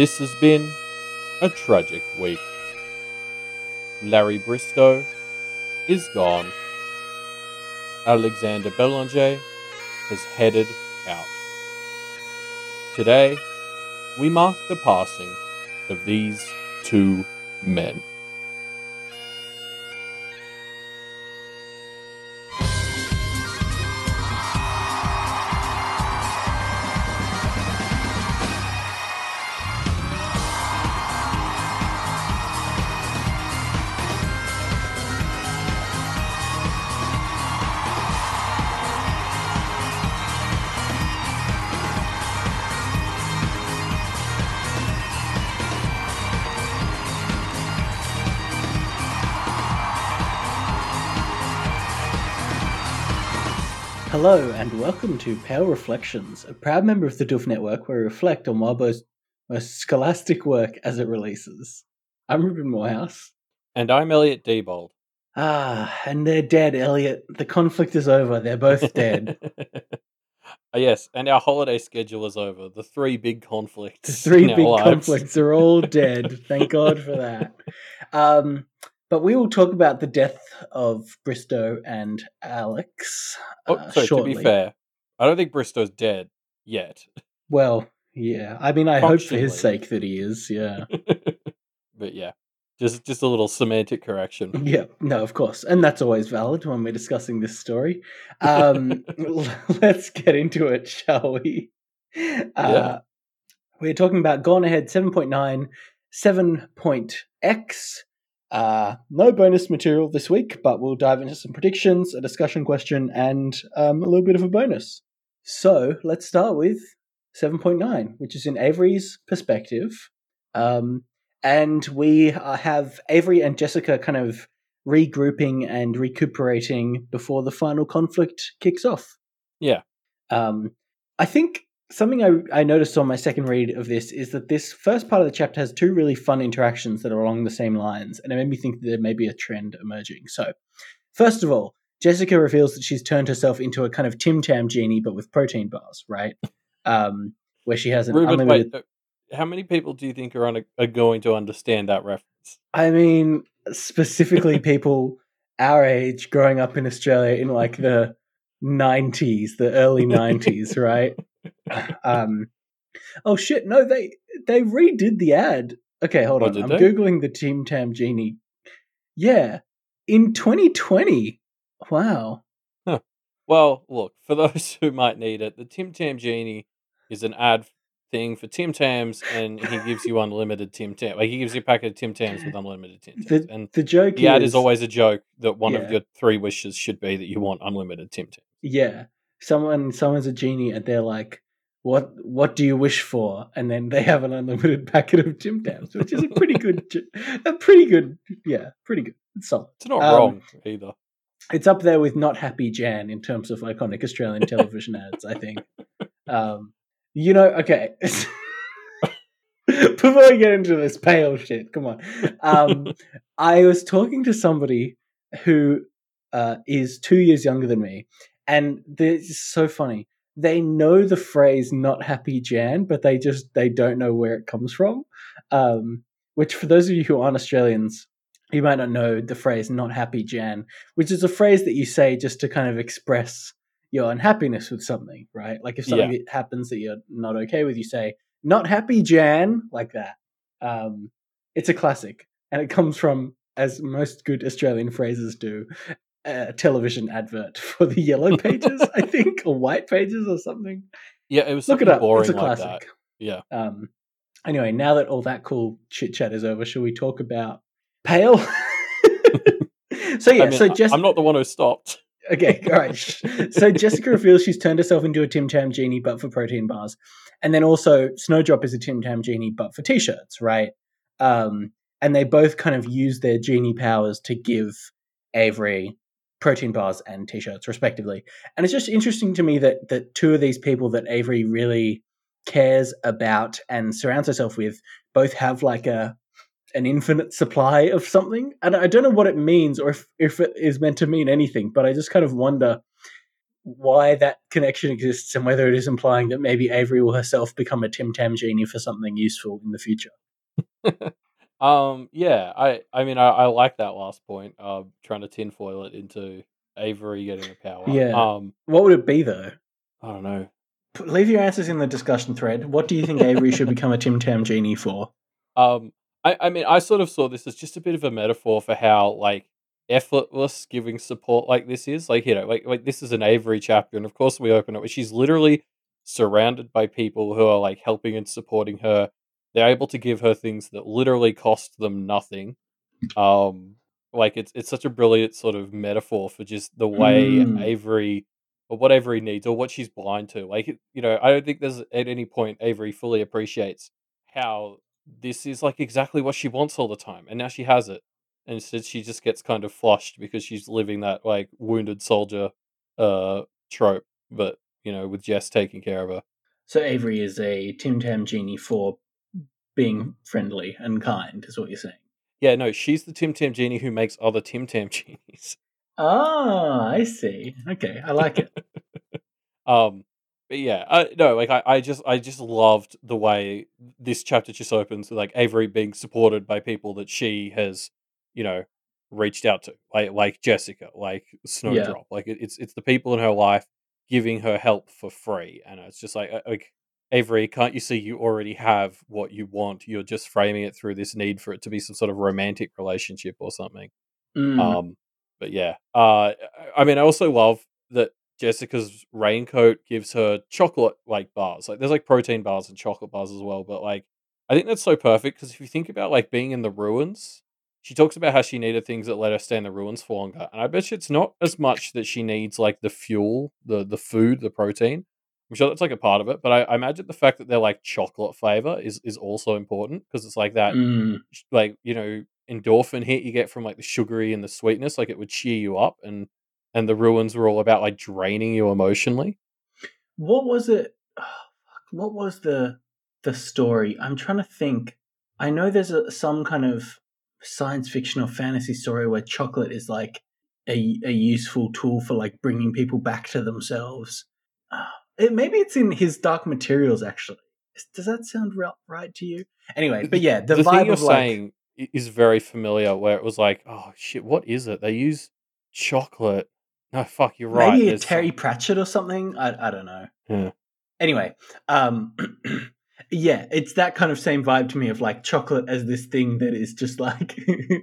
This has been a tragic week. Larry Bristow is gone. Alexander Belanger has headed out. Today, we mark the passing of these two men. Hello, and welcome to Pale Reflections, a proud member of the Doof Network where we reflect on Wildbow's most scholastic work as it releases. I'm Ruben Morehouse. And I'm Elliot Diebold. Ah, and they're dead, Elliot. The conflict is over. They're both dead. Ah, yes, and our holiday schedule is over. The three big conflicts. the three big conflicts are all dead. Thank God for that. Um, but we will talk about the death of Bristow and Alex. Oh, uh, sorry, shortly. to be fair, I don't think Bristow's dead yet. Well, yeah. I mean, I hope for his sake that he is, yeah. but yeah, just just a little semantic correction. Yeah, no, of course. And that's always valid when we're discussing this story. Um, let's get into it, shall we? Uh, We're talking about Gone Ahead 7.9, 7.x. Uh, no bonus material this week, but we'll dive into some predictions, a discussion question, and um, a little bit of a bonus. So let's start with 7.9, which is in Avery's perspective. Um, and we uh, have Avery and Jessica kind of regrouping and recuperating before the final conflict kicks off. Yeah. Um, I think something I, I noticed on my second read of this is that this first part of the chapter has two really fun interactions that are along the same lines, and it made me think that there may be a trend emerging. So, first of all, Jessica reveals that she's turned herself into a kind of Tim Tam genie, but with protein bars, right? Um, where she has an Ruben, unlimited. wait, how many people do you think are, on are going to understand that reference? I mean, specifically people our age growing up in Australia in like the 90s, the early 90s, right? Um Oh shit, no, they they redid the ad. Okay, hold Oh, on. I'm they? googling the Tim Tam Genie. Yeah, in 2020. Wow. Well, look, for those who might need it, the Tim Tam Genie is an ad thing for Tim Tams, and he gives you unlimited Tim Tam. Like, he gives you a packet of Tim Tams with unlimited Tim Tams. The and the joke the ad is is always a joke that one Yeah. of your three wishes should be that you want unlimited Tim Tams. Yeah. Someone someone's a genie and they're like, What what do you wish for? And then they have an unlimited packet of Tim Tams, which is a pretty good a pretty good yeah, pretty good. It's solid. It's not Um, wrong either. It's up there with not happy Jan in terms of iconic Australian television ads, I think. Um you know, okay. Before we get into this pale shit, come on. Um I was talking to somebody who uh, is two years younger than me, and this is so funny. They know the phrase "not happy Jan," but they just they don't know where it comes from. Um, which, for those of you who aren't Australians, you might not know the phrase "not happy Jan," which is a phrase that you say just to kind of express your unhappiness with something, right? Like if something happens that you're not okay with, you say "not happy Jan," like that. Um, it's a classic, and it comes from, as most good Australian phrases do, a television advert for the yellow pages, I think, or white pages or something. Yeah, it was Look it up. boring It's a like classic. that. Yeah. Um, anyway, now that all that cool chit chat is over, shall we talk about Pale? so yeah, I mean, so just I'm not the one who stopped. okay, all right. So Jessica reveals she's turned herself into a Tim Tam genie, but for protein bars, and then also Snowdrop is a Tim Tam genie, but for t-shirts, right? Um, and they both kind of use their genie powers to give Avery protein bars and t-shirts, respectively. And it's just interesting to me that that two of these people that Avery really cares about and surrounds herself with both have like a an infinite supply of something. And I don't know what it means or if, if it is meant to mean anything, but I just kind of wonder why that connection exists and whether it is implying that maybe Avery will herself become a Tim Tam genie for something useful in the future. um, yeah, I, I mean, I, I like that last point. Uh, trying to tinfoil it into Avery getting the power. Yeah. Um, What would it be though? I don't know. P- Leave your answers in the discussion thread. What do you think Avery should become a Tim Tam genie for? Um, I, I mean, I sort of saw this as just a bit of a metaphor for how like effortless giving support like this is. Like you know, like like this is an Avery chapter, and of course we open it where she's literally surrounded by people who are like helping and supporting her. They're able to give her things that literally cost them nothing. Um, like it's it's such a brilliant sort of metaphor for just the way Mm. Avery or what Avery needs or what she's blind to. Like you know, I don't think there's at any point Avery fully appreciates how this is like exactly what she wants all the time, and now she has it. And instead, she just gets kind of flushed because she's living that like wounded soldier uh trope, but you know, with Jess taking care of her. So Avery is a Tim Tam genie for being friendly and kind, is what you're saying. Yeah, no, she's the Tim Tam genie who makes other Tim Tam genies. Ah, I see. Okay, I like it. Um, but yeah, I, no, like I, I just, I just loved the way this chapter just opens with like Avery being supported by people that she has, you know, reached out to, like like Jessica, like Snowdrop, like it, it's it's the people in her life giving her help for free, and it's just like uh, like Avery, can't you see you already have what you want? You're just framing it through this need for it to be some sort of romantic relationship or something. Mm. Um, but yeah, uh, I mean, I also love that Jessica's raincoat gives her chocolate like bars. Like, there's like protein bars and chocolate bars as well. But like, I think that's so perfect because if you think about like being in the ruins, she talks about how she needed things that let her stay in the ruins for longer. And I bet you it's not as much that she needs like the fuel, the the food, the protein. I'm sure that's like a part of it, but I, I imagine the fact that they're like chocolate flavor is is also important because it's like that Mm. like you know endorphin hit you get from like the sugary and the sweetness like it would cheer you up and and the ruins were all about like draining you emotionally What was it? What was the the story? I'm trying to think. I know there's a, some kind of science fiction or fantasy story where chocolate is like a a useful tool for like bringing people back to themselves. Ah, It, maybe it's in his Dark Materials. Actually, does that sound ri- right to you? Anyway, but yeah, the, the vibe thing you're of like saying is very familiar where it was like oh shit what is it they use chocolate no fuck you're right maybe Terry some- Pratchett or something. I I don't know. Yeah. Anyway, um, yeah, it's that kind of same vibe to me of like chocolate as this thing that is just like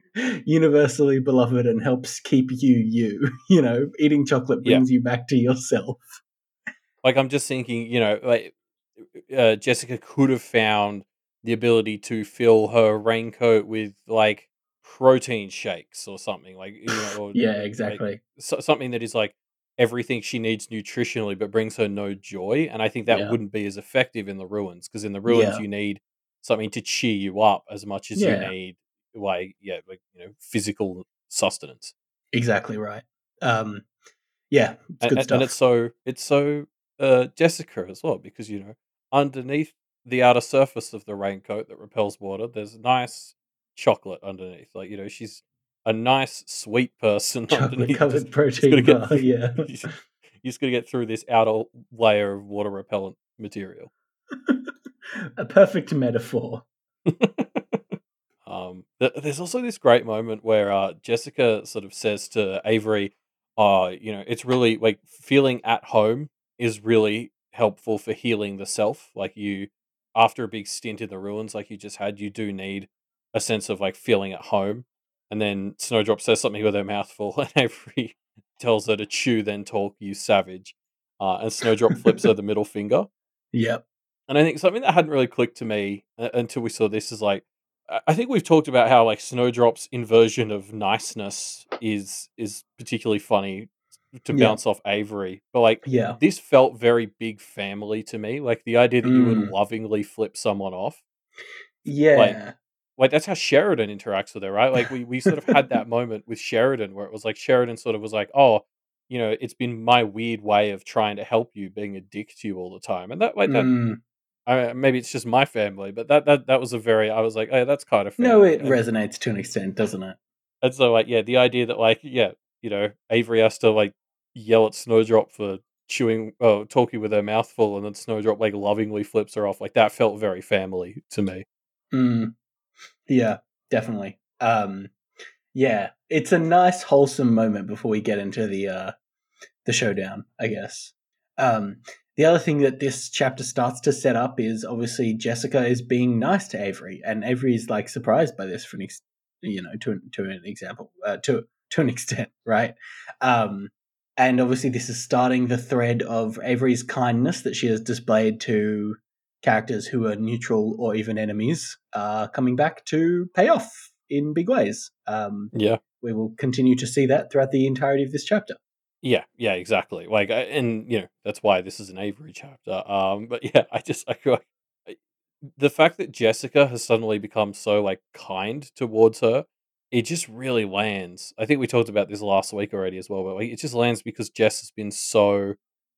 universally beloved and helps keep you you. You know, eating chocolate Yeah. brings you back to yourself. Like i'm just thinking you know like uh, jessica could have found the ability to fill her raincoat with like protein shakes or something like you know or, Yeah, like, exactly. so, something that is like everything she needs nutritionally but brings her no joy and i think that Yeah. wouldn't be as effective in the ruins because in the ruins Yeah. you need something to cheer you up as much as Yeah. you need like yeah like you know physical sustenance Exactly right. Um, yeah, it's and, good and- stuff. and it's so it's so uh jessica as well because you know underneath the outer surface of the raincoat that repels water there's nice chocolate underneath like you know she's a nice sweet person chocolate underneath covered just- protein gotta get bar. Yeah. you just, you just got to get through this outer layer of water repellent material. a perfect metaphor. Um, th- there's also this great moment where uh, Jessica sort of says to Avery, uh, you know, it's really like feeling at home is really helpful for healing the self. Like you, after a big stint in the ruins, like you just had, you do need a sense of like feeling at home. And then Snowdrop says something with her mouth full, and Avery tells her to chew, then talk, you savage. Uh, and Snowdrop flips her the middle finger. Yep. And I think something that hadn't really clicked to me uh, until we saw this is like, I- I think we've talked about how like Snowdrop's inversion of niceness is is particularly funny to Yeah. bounce off Avery, but like Yeah. this felt very big family to me. Like the idea that you would Mm. lovingly flip someone off, Yeah. like that's how Sheridan interacts with her, right? Like we we sort of had that moment with Sheridan where it was like Sheridan sort of was like, oh. You know, it's been my weird way of trying to help you, being a dick to you all the time, and that like that Mm. I maybe it's just my family, but that that that was a very I was like, oh, that's kind of No, it and, resonates to an extent, doesn't it? and so like yeah, the idea that like yeah, you know, Avery has to like yell at Snowdrop for chewing, oh, talking with her mouth full, and then Snowdrop like lovingly flips her off. Like that felt very family to me. Mm. Yeah, definitely. Um, yeah, it's a nice wholesome moment before we get into the uh, the showdown. I guess. Um, the other thing that this chapter starts to set up is obviously Jessica is being nice to Avery, and Avery is like surprised by this for an ex- you know to to an example uh, to to an extent, right? Um, and obviously, this is starting the thread of Avery's kindness that she has displayed to characters who are neutral or even enemies, uh, coming back to pay off in big ways. Um, yeah, we will continue to see that throughout the entirety of this chapter. Yeah, yeah, exactly. Like, and you know, that's why this is an Avery chapter. Um, but yeah, I just I feel like the fact that Jessica has suddenly become so like kind towards her, it just really lands. I think we talked about this last week already as well, but like it just lands because Jess has been so.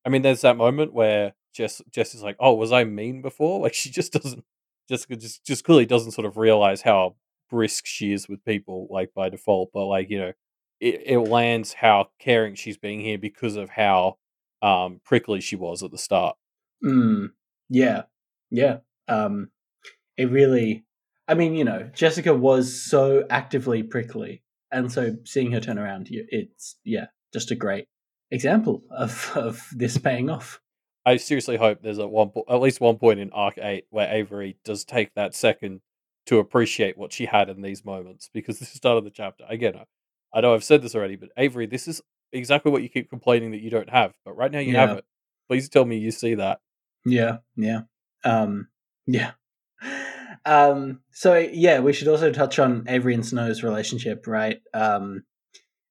I mean, there's that moment where Jess Jess is like, "Oh, was I mean before?" Like she just doesn't. Jessica just just clearly doesn't sort of realize how brisk she is with people, like by default. But like you know, it, it lands how caring she's being here because of how um, prickly she was at the start. Mm, yeah, yeah. Um, it really. I mean, you know, Jessica was so actively prickly, and so seeing her turn around, it's yeah, just a great example of of this paying off. I seriously hope there's at one po- at least one point in arc eight where Avery does take that second to appreciate what she had in these moments because this is start of the chapter. Again, I know I've said this already, but Avery, this is exactly what you keep complaining that you don't have. But right now you yeah. have it. Please tell me you see that. Yeah, yeah, um, yeah. Um, so yeah, we should also touch on Avery and Snow's relationship, right? Um,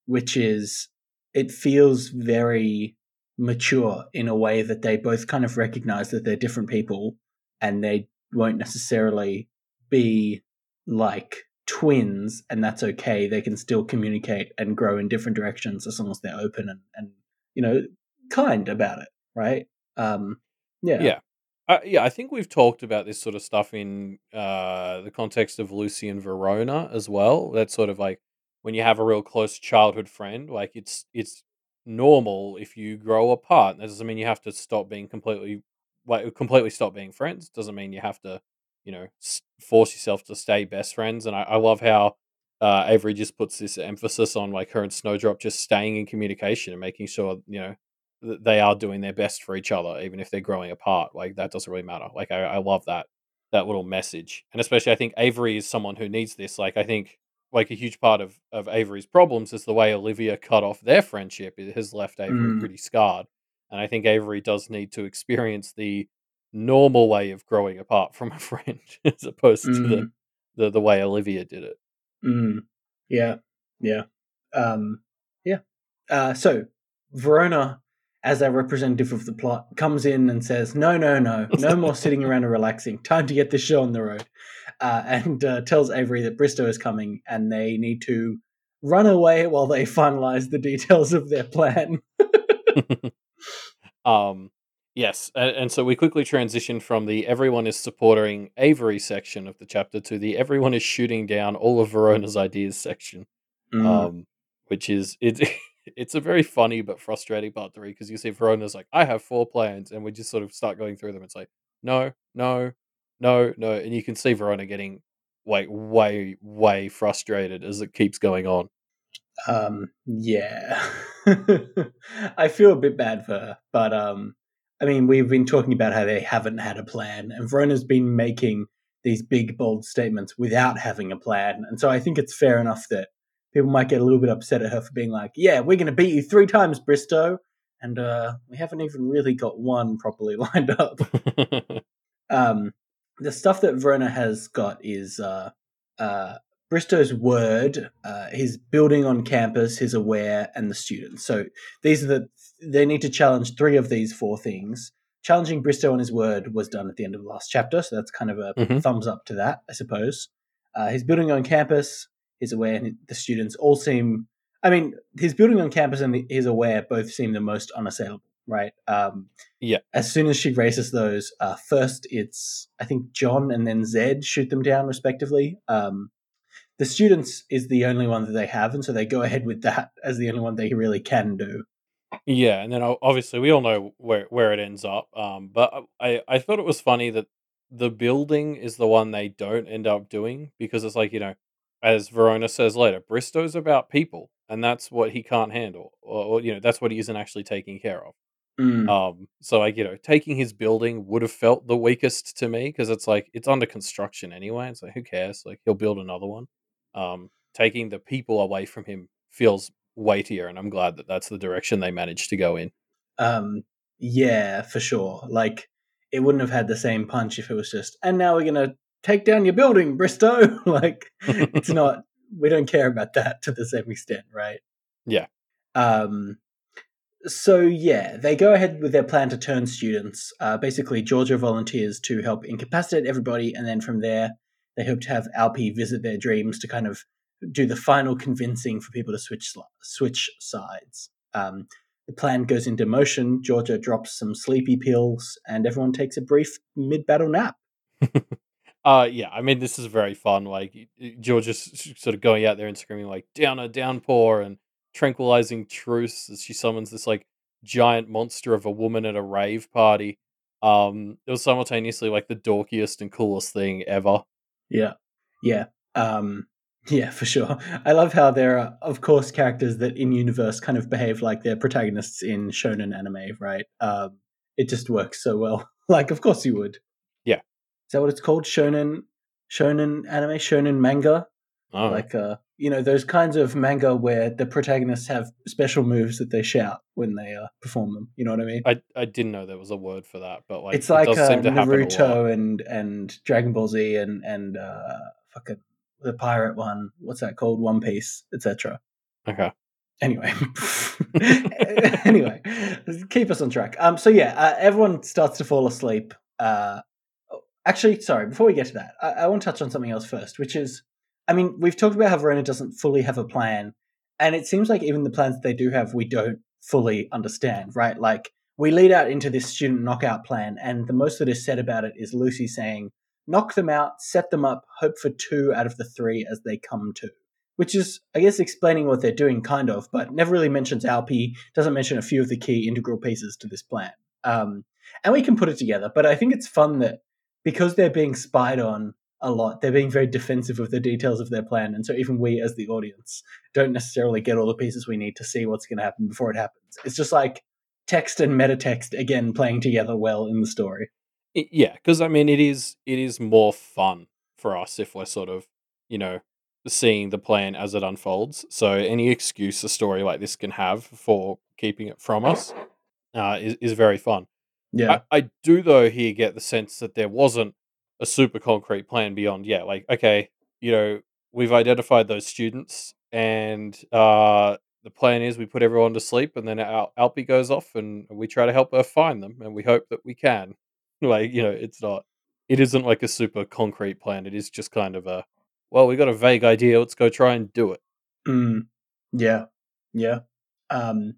which is it feels very mature in a way that they both kind of recognize that they're different people and they won't necessarily be like twins and that's okay. They can still communicate and grow in different directions as long as they're open and, and you know kind about it right? Um yeah. Yeah uh, yeah i think we've talked about this sort of stuff in uh the context of lucy and verona as well. That's sort of like when you have a real close childhood friend like it's it's normal if you grow apart. That doesn't mean you have to stop being completely like completely stop being friends. Doesn't mean you have to you know force yourself to stay best friends. And I, I love how uh, Avery just puts this emphasis on like her and Snowdrop just staying in communication and making sure you know they are doing their best for each other, even if they're growing apart. Like that doesn't really matter. Like I, I love that that little message, and especially I think Avery is someone who needs this. Like I think like a huge part of of Avery's problems is the way Olivia cut off their friendship. It has left Avery mm. pretty scarred, and I think Avery does need to experience the normal way of growing apart from a friend as opposed mm. to the, mm. the the way Olivia did it. Mm. Yeah, yeah, um, yeah. Uh, so Verona, as a representative of the plot, comes in and says, "No, no, no, no more sitting around and relaxing. Time to get this show on the road." Uh, and uh, tells Avery that Bristow is coming and they need to run away while they finalize the details of their plan. um Yes, and, and, so we quickly transition from the everyone is supporting Avery section of the chapter to the everyone is shooting down all of Verona's ideas section, mm. um, which is it. It's a very funny but frustrating part three because you see Verona's like, I have four plans, and we just sort of start going through them. It's like, no, no, no, no, and you can see Verona getting like way, way frustrated as it keeps going on. Um, yeah, I feel a bit bad for her, but um, I mean, we've been talking about how they haven't had a plan, and Verona's been making these big, bold statements without having a plan. And so I think it's fair enough that people might get a little bit upset at her for being like, yeah, we're going to beat you three times, Bristow. And uh, we haven't even really got one properly lined up. um, the stuff that Verona has got is uh, uh, Bristow's word, uh, his building on campus, his aware, and the students. So these are the they need to challenge three of these four things. Challenging Bristow on his word was done at the end of the last chapter, so that's kind of a mm-hmm. thumbs up to that, I suppose. Uh, his building on campus, his aware, and the students all seem. I mean, his building on campus and his aware both seem the most unassailable, right? Um, yeah. As soon as she races those, uh, first it's I think John and then Zed shoot them down respectively. Um, the students is the only one that they have, and so they go ahead with that as the only one they really can do. Yeah, and then obviously we all know where where it ends up. Um, but I I thought it was funny that the building is the one they don't end up doing because it's like you know, as Verona says later, Bristow's about people, and that's what he can't handle, or, or you know that's what he isn't actually taking care of. Mm. Um, so like you know, taking his building would have felt the weakest to me because it's like it's under construction anyway. It's like who cares? Like he'll build another one. Um, taking the people away from him feels weightier, and I'm glad that that's the direction they managed to go in. Um, yeah, for sure. Like it wouldn't have had the same punch if it was just, and now we're gonna take down your building, Bristow. like it's not. We don't care about that to the same extent, right? Yeah. Um. So yeah, they go ahead with their plan to turn students. Uh, basically, Georgia volunteers to help incapacitate everybody, and then from there, they hope to have Alpi visit their dreams to kind of do the final convincing for people to switch switch sides. Um, the plan goes into motion. Georgia drops some sleepy pills, and everyone takes a brief mid battle nap. uh, yeah, I mean, this is very fun. Like Georgia's sort of going out there and screaming like "down a downpour" and tranquilizing truce as she summons this like giant monster of a woman at a rave party. Um, it was simultaneously like the dorkiest and coolest thing ever. Yeah, yeah. Um, yeah, for sure. I love how there are, of course, characters that in universe kind of behave like they're protagonists in shonen anime, right? Um, it just works so well. like, of course you would. Yeah. Is that what it's called? Shonen, shonen anime, shonen manga. Oh. Like, uh, you know, those kinds of manga where the protagonists have special moves that they shout when they uh, perform them. You know what I mean? I, I didn't know there was a word for that, but like it's like uh, Naruto and and Dragon Ball Z and and uh, fucking the pirate one. What's that called? One Piece, etc. Okay. Anyway, anyway, keep us on track. Um, so yeah, uh, everyone starts to fall asleep. Uh, actually, sorry. Before we get to that, I, I want to touch on something else first, which is, I mean, we've talked about how Verona doesn't fully have a plan, and it seems like even the plans they do have, we don't fully understand. Right? Like we lead out into this student knockout plan, and the most that is said about it is Lucy saying, knock them out, set them up, hope for two out of the three as they come to. Which is, I guess, explaining what they're doing, kind of, but never really mentions Alpi, doesn't mention a few of the key integral pieces to this plan. Um, and we can put it together, but I think it's fun that because they're being spied on a lot, they're being very defensive of the details of their plan. And so even we, as the audience, don't necessarily get all the pieces we need to see what's going to happen before it happens. It's just like text and metatext, again, playing together well in the story. It, yeah, because I mean, it is it is more fun for us if we're sort of you know seeing the plan as it unfolds. So any excuse a story like this can have for keeping it from us uh, is is very fun. Yeah, I, I do though here get the sense that there wasn't a super concrete plan beyond. Yeah, like okay, you know, we've identified those students, and uh, the plan is we put everyone to sleep, and then Al- Alpi goes off, and we try to help her find them, and we hope that we can. like you know it's not it isn't like a super concrete plan. It is just kind of a well we got a vague idea. Let's go try and do it. Mm, yeah. Yeah. Um,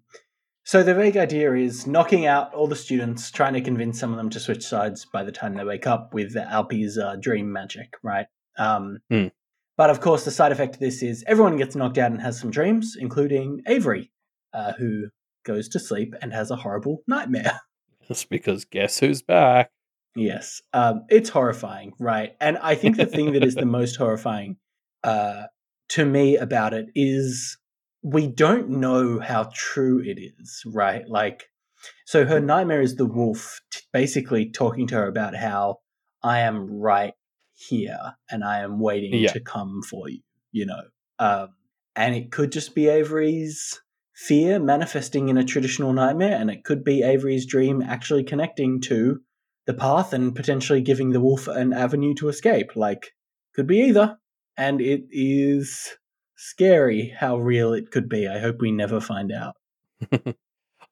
so the vague idea is knocking out all the students trying to convince some of them to switch sides by the time they wake up with alpi's uh, dream magic right um, mm. but of course the side effect of this is everyone gets knocked out and has some dreams including avery uh, who goes to sleep and has a horrible nightmare Just because guess who's back? Yes. Um, it's horrifying, right? And I think the thing that is the most horrifying uh, to me about it is we don't know how true it is, right? Like, so her nightmare is the wolf t- basically talking to her about how I am right here and I am waiting yeah. to come for you, you know? Um, and it could just be Avery's fear manifesting in a traditional nightmare, and it could be Avery's dream actually connecting to the path and potentially giving the wolf an avenue to escape. Like, could be either. And it is scary how real it could be. I hope we never find out.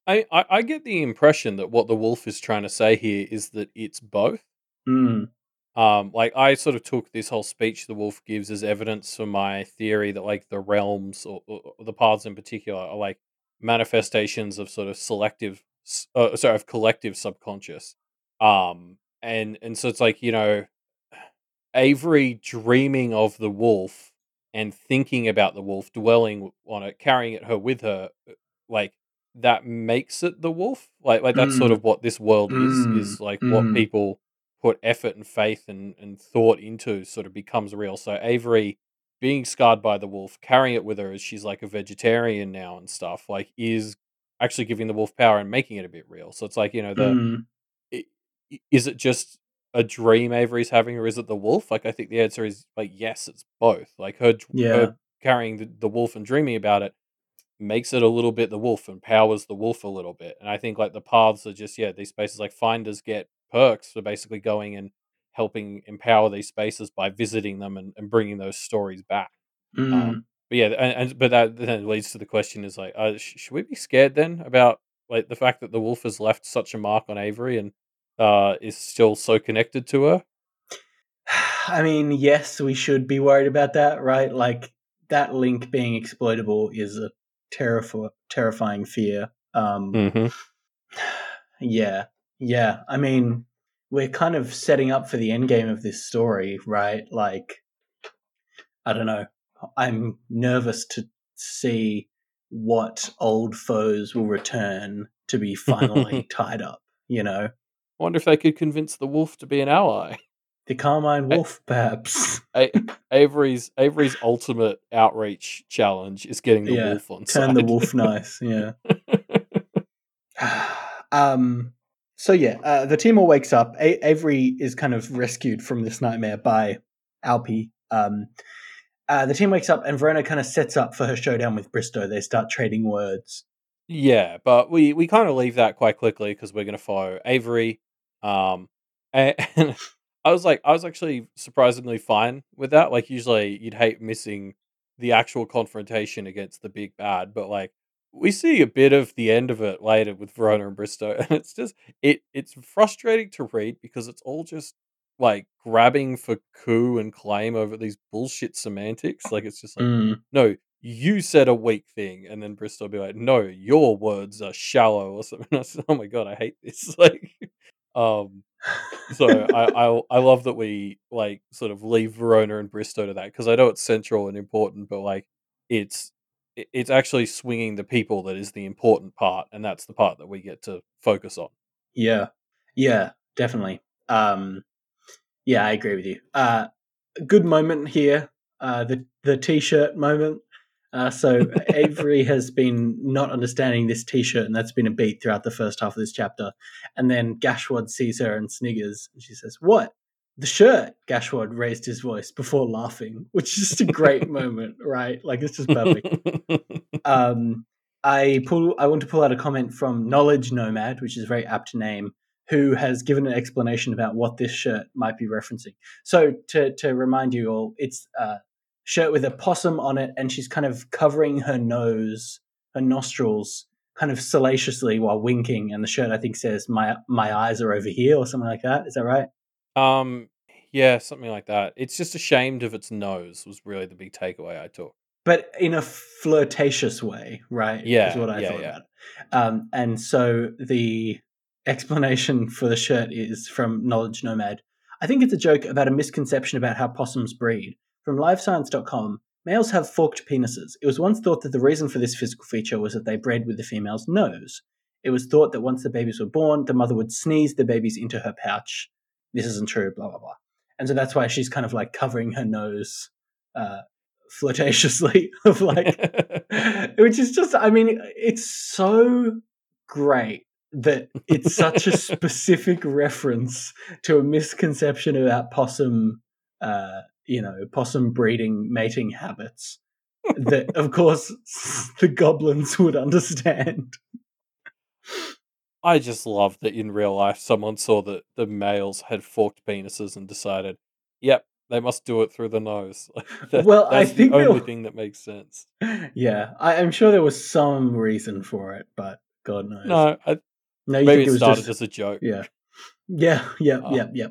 I, I, I, get the impression that what the wolf is trying to say here is that it's both. Mm. Um, like I sort of took this whole speech the wolf gives as evidence for my theory that like the realms or, or the paths in particular are like manifestations of sort of selective, uh, sorry, of collective subconscious. Um, and and so it's like you know, Avery dreaming of the wolf and thinking about the wolf, dwelling on it, carrying it her with her, uh, like that makes it the wolf. Like like that's sort Mm. of what this world is is Mm. like what Mm. people put effort and faith and, and thought into sort of becomes real. So Avery being scarred by the wolf, carrying it with her as she's like a vegetarian now and stuff, like is actually giving the wolf power and making it a bit real. So it's like, you know, the Mm. is it just a dream Avery's having, or is it the wolf? Like, I think the answer is like yes, it's both. Like her, Yeah. her carrying the, the wolf and dreaming about it makes it a little bit the wolf and powers the wolf a little bit. And I think like the paths are just yeah, these spaces like finders get perks for basically going and helping empower these spaces by visiting them and, and bringing those stories back. Mm. Um, but yeah, and, and but that then leads to the question: is like, uh, sh- should we be scared then about like the fact that the wolf has left such a mark on Avery and uh, is still so connected to her? I mean, yes, we should be worried about that, right? Like that link being exploitable is a terrif- terrifying fear. Um, Mm-hmm. Yeah, yeah. I mean, we're kind of setting up for the end game of this story, right? Like, I don't know. I'm nervous to see what old foes will return to be finally tied up. You know, wonder if they could convince the wolf to be an ally. the Carmine Wolf, perhaps. A- Avery's Avery's ultimate outreach challenge is getting the Yeah, wolf on Turn side. the wolf nice. Yeah. um. So yeah, uh, the team all wakes up. A- Avery is kind of rescued from this nightmare by Alpi. Um, uh, the team wakes up, and Verona kind of sets up for her showdown with Bristow. They start trading words. Yeah, but we we kind of leave that quite quickly because we're going to follow Avery. Um, and, and I was like, I was actually surprisingly fine with that. Like, usually you'd hate missing the actual confrontation against the big bad, but like we see a bit of the end of it later with Verona and Bristow, and it's just it it's frustrating to read because it's all just like grabbing for coup and claim over these bullshit semantics. Like, it's just like Mm. no, you said a weak thing, and then Bristow will be like, no, your words are shallow or something. I said, oh my god, I hate this. Like, um, so I, I I love that we like sort of leave Verona and Bristow to that because I know it's central and important, but like it's it's actually swinging the people that is the important part, and that's the part that we get to focus on. Yeah, yeah, definitely. Um, yeah, I agree with you. Uh, good moment here. Uh, the the t-shirt moment. Uh, so Avery has been not understanding this t-shirt, and that's been a beat throughout the first half of this chapter. And then Gashwad sees her and sniggers, and she says, "What? The shirt?" Gashwad raised his voice before laughing, which is just a great moment, right? Like it's just perfect um, I pull. I want to pull out a comment from Knowledge Nomad, which is a very apt name, who has given an explanation about what this shirt might be referencing. So to to remind you all, it's a shirt with a possum on it, and she's kind of covering her nose, her nostrils, kind of salaciously while winking. And the shirt, I think, says "my my eyes are over here" or something like that. Is that right? um, yeah, something like that. It's just ashamed of its nose. Was really the big takeaway I took. but in a flirtatious way, right? Yeah, is what I yeah, thought yeah. about. it. Um, and so the explanation for the shirt is from Knowledge Nomad. I think it's a joke about a misconception about how possums breed. From LiveScience.com, males have forked penises. It was once thought that the reason for this physical feature was that they bred with the female's nose. It was thought that once the babies were born, the mother would sneeze the babies into her pouch. This isn't true, blah, blah, blah. And so that's why she's kind of like covering her nose uh, flirtatiously, of like, which is just i mean it's so great that it's such a specific reference to a misconception about possum uh you know possum breeding mating habits that of course the goblins would understand I just love that in real life someone saw that the males had forked penises and decided, yep, they must do it through the nose. That- Well, I think the only thing that makes sense. yeah I, i'm sure there was some reason for it but god knows No, I, no you maybe it started just as a joke. yeah yeah yeah Oh. yeah yeah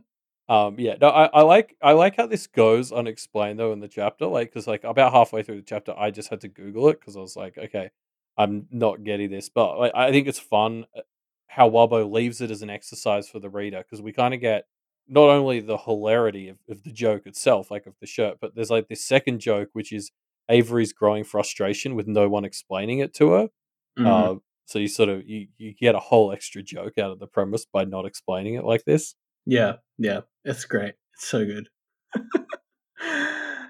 Um, yeah, no, I, I like I like how this goes unexplained though in the chapter, like because like about halfway through the chapter, I just had to Google it because I was like, okay, I'm not getting this, but like, I think it's fun uh, how Wildbow leaves it as an exercise for the reader because we kind of get not only the hilarity of, of the joke itself, like of the shirt, but there's like this second joke which is Avery's growing frustration with no one explaining it to her. Mhm. Uh, So you sort of you, you get a whole extra joke out of the premise by not explaining it like this. Yeah, yeah, it's great. It's so good.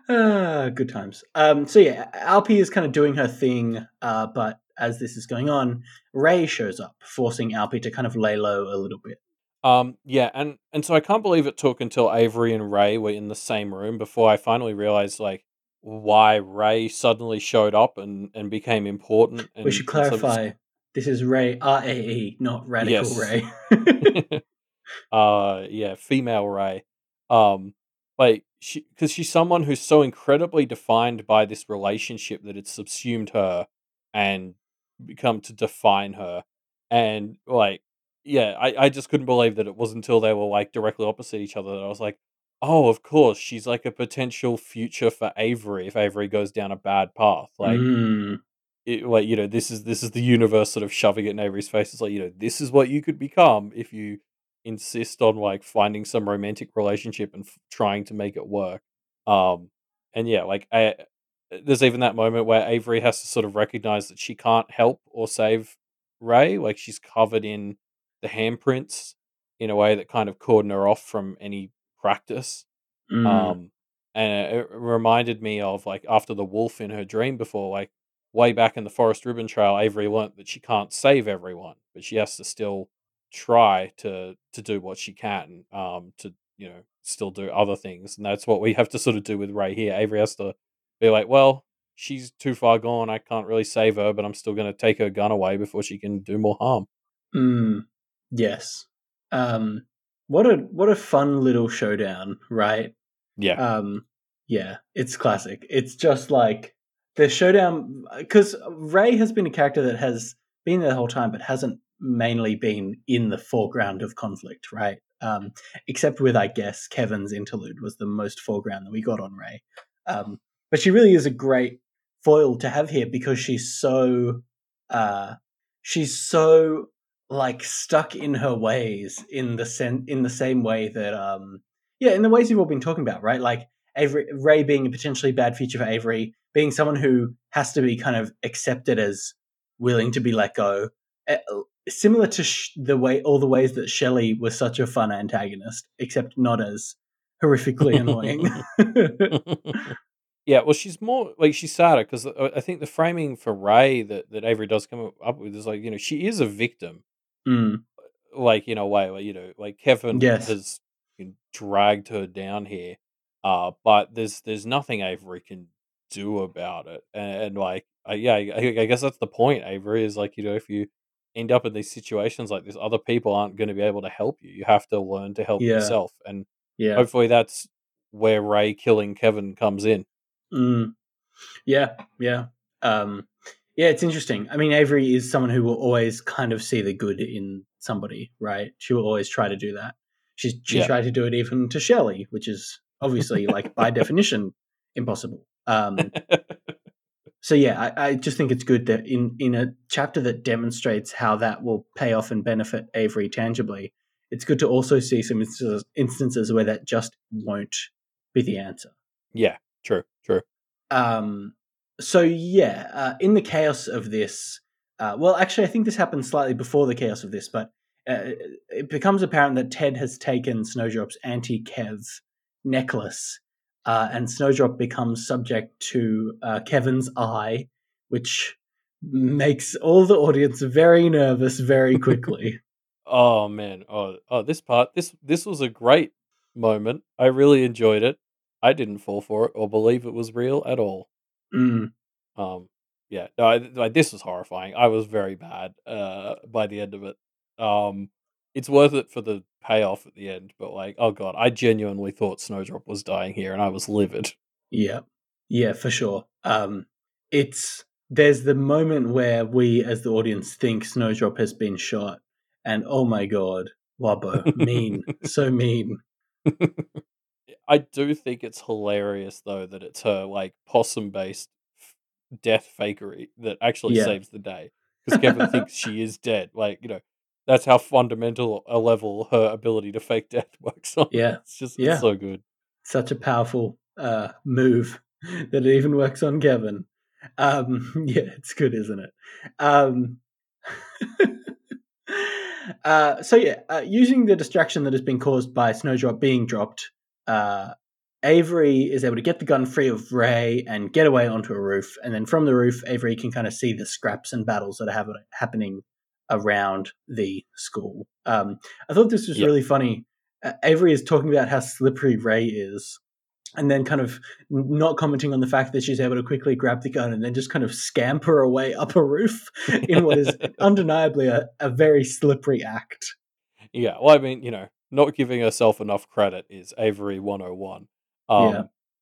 ah, good times. Um, so yeah, Alpi is kind of doing her thing, uh, but as this is going on, Ray shows up, forcing Alpi to kind of lay low a little bit. Um, yeah, and and so I can't believe it took until Avery and Ray were in the same room before I finally realized like why Ray suddenly showed up and and became important. And we should clarify: this is Ray R A E, not Radical yes. Ray. uh, yeah, female Ray. Um, like she because she's someone who's so incredibly defined by this relationship that it's subsumed her and become to define her, and like yeah, I, I just couldn't believe that it was until they were like directly opposite each other that I was like, oh, of course, she's like a potential future for Avery if Avery goes down a bad path. Like, mm. it, like you know, this is this is the universe sort of shoving it in Avery's face. It's like you know, this is what you could become if you insist on like finding some romantic relationship and f- trying to make it work. Um, and yeah, like I, there's even that moment where Avery has to sort of recognize that she can't help or save Ray. Like she's covered in the handprints in a way that kind of cordon her off from any practice. Mm. Um, and it reminded me of like after the wolf in her dream before, like way back in the Forest Ribbon Trail, Avery learnt that she can't save everyone, but she has to still try to to do what she can um to you know still do other things and that's what we have to sort of do with ray here avery has to be like well she's too far gone i can't really save her but i'm still going to take her gun away before she can do more harm mm. Yes. Um, what a what a fun little showdown, right? Yeah. Um, yeah, it's classic. It's just like the showdown because Ray has been a character that has been there the whole time, but hasn't mainly been in the foreground of conflict, right? Um, except with, I guess, Kevin's interlude was the most foreground that we got on Ray. Um, but she really is a great foil to have here because she's so uh, she's so like stuck in her ways in the sen- in the same way that um yeah in the ways you've all been talking about right like Avery Ray being a potentially bad feature for Avery being someone who has to be kind of accepted as willing to be let go uh, similar to sh- the way all the ways that Shelley was such a fun antagonist except not as horrifically annoying yeah well she's more like she's sadder because uh, I think the framing for Ray that that Avery does come up with is like you know she is a victim Mm. Like in a way, where you know, like Kevin Yes. has dragged her down here, uh, but there's there's nothing Avery can do about it, and, and like, uh, yeah, I, I guess that's the point. Avery is like, you know, if you end up in these situations like this, other people aren't going to be able to help you. You have to learn to help Yeah. yourself, and Yeah. hopefully that's where Ray killing Kevin comes in. Mm. Yeah. Yeah. Um, yeah, it's interesting. I mean, Avery is someone who will always kind of see the good in somebody, right? She will always try to do that. She she Yeah. tried to do it even to Shelley, which is obviously like by definition impossible. Um, so yeah, I, I just think it's good that in in a chapter that demonstrates how that will pay off and benefit Avery tangibly, it's good to also see some instances, instances where that just won't be the answer. yeah, true, true. Um, so yeah, uh, in the chaos of this, uh, well, actually, I think this happened slightly before the chaos of this, but uh, it becomes apparent that Ted has taken Snowdrop's anti-Kev necklace, uh, and Snowdrop becomes subject to uh, Kevin's eye, which makes all the audience very nervous very quickly. Oh man, oh oh, this part, this this was a great moment. I really enjoyed it. I didn't fall for it or believe it was real at all. Mm, Um, yeah, no, I, like this was horrifying. I was very bad uh by the end of it. Um, it's worth it for the payoff at the end, but like, oh god, I genuinely thought Snowdrop was dying here, and I was livid. yeah, yeah, for sure. Um, it's there's the moment where we, as the audience, think Snowdrop has been shot, and oh my god, Wildbow, mean, so mean. I do think it's hilarious though that it's her like possum based death fakery that actually Yeah. saves the day because Kevin thinks she is dead. Like you know, that's how fundamental a level her ability to fake death works on. Yeah. it's just Yeah. it's so good. such a powerful uh, move that it even works on Kevin. Um, yeah, it's good, isn't it? Um, uh, so yeah, uh, using the distraction that has been caused by Snowdrop being dropped, uh, Avery is able to get the gun free of Ray and get away onto a roof. And then from the roof, Avery can kind of see the scraps and battles that are have, happening around the school. Um, I thought this was yep. really funny. Uh, Avery is talking about how slippery Ray is, and then kind of not commenting on the fact that she's able to quickly grab the gun and then just kind of scamper away up a roof in what is undeniably a, a very slippery act. Yeah, well, I mean, you know, not giving herself enough credit is Avery 101. Um,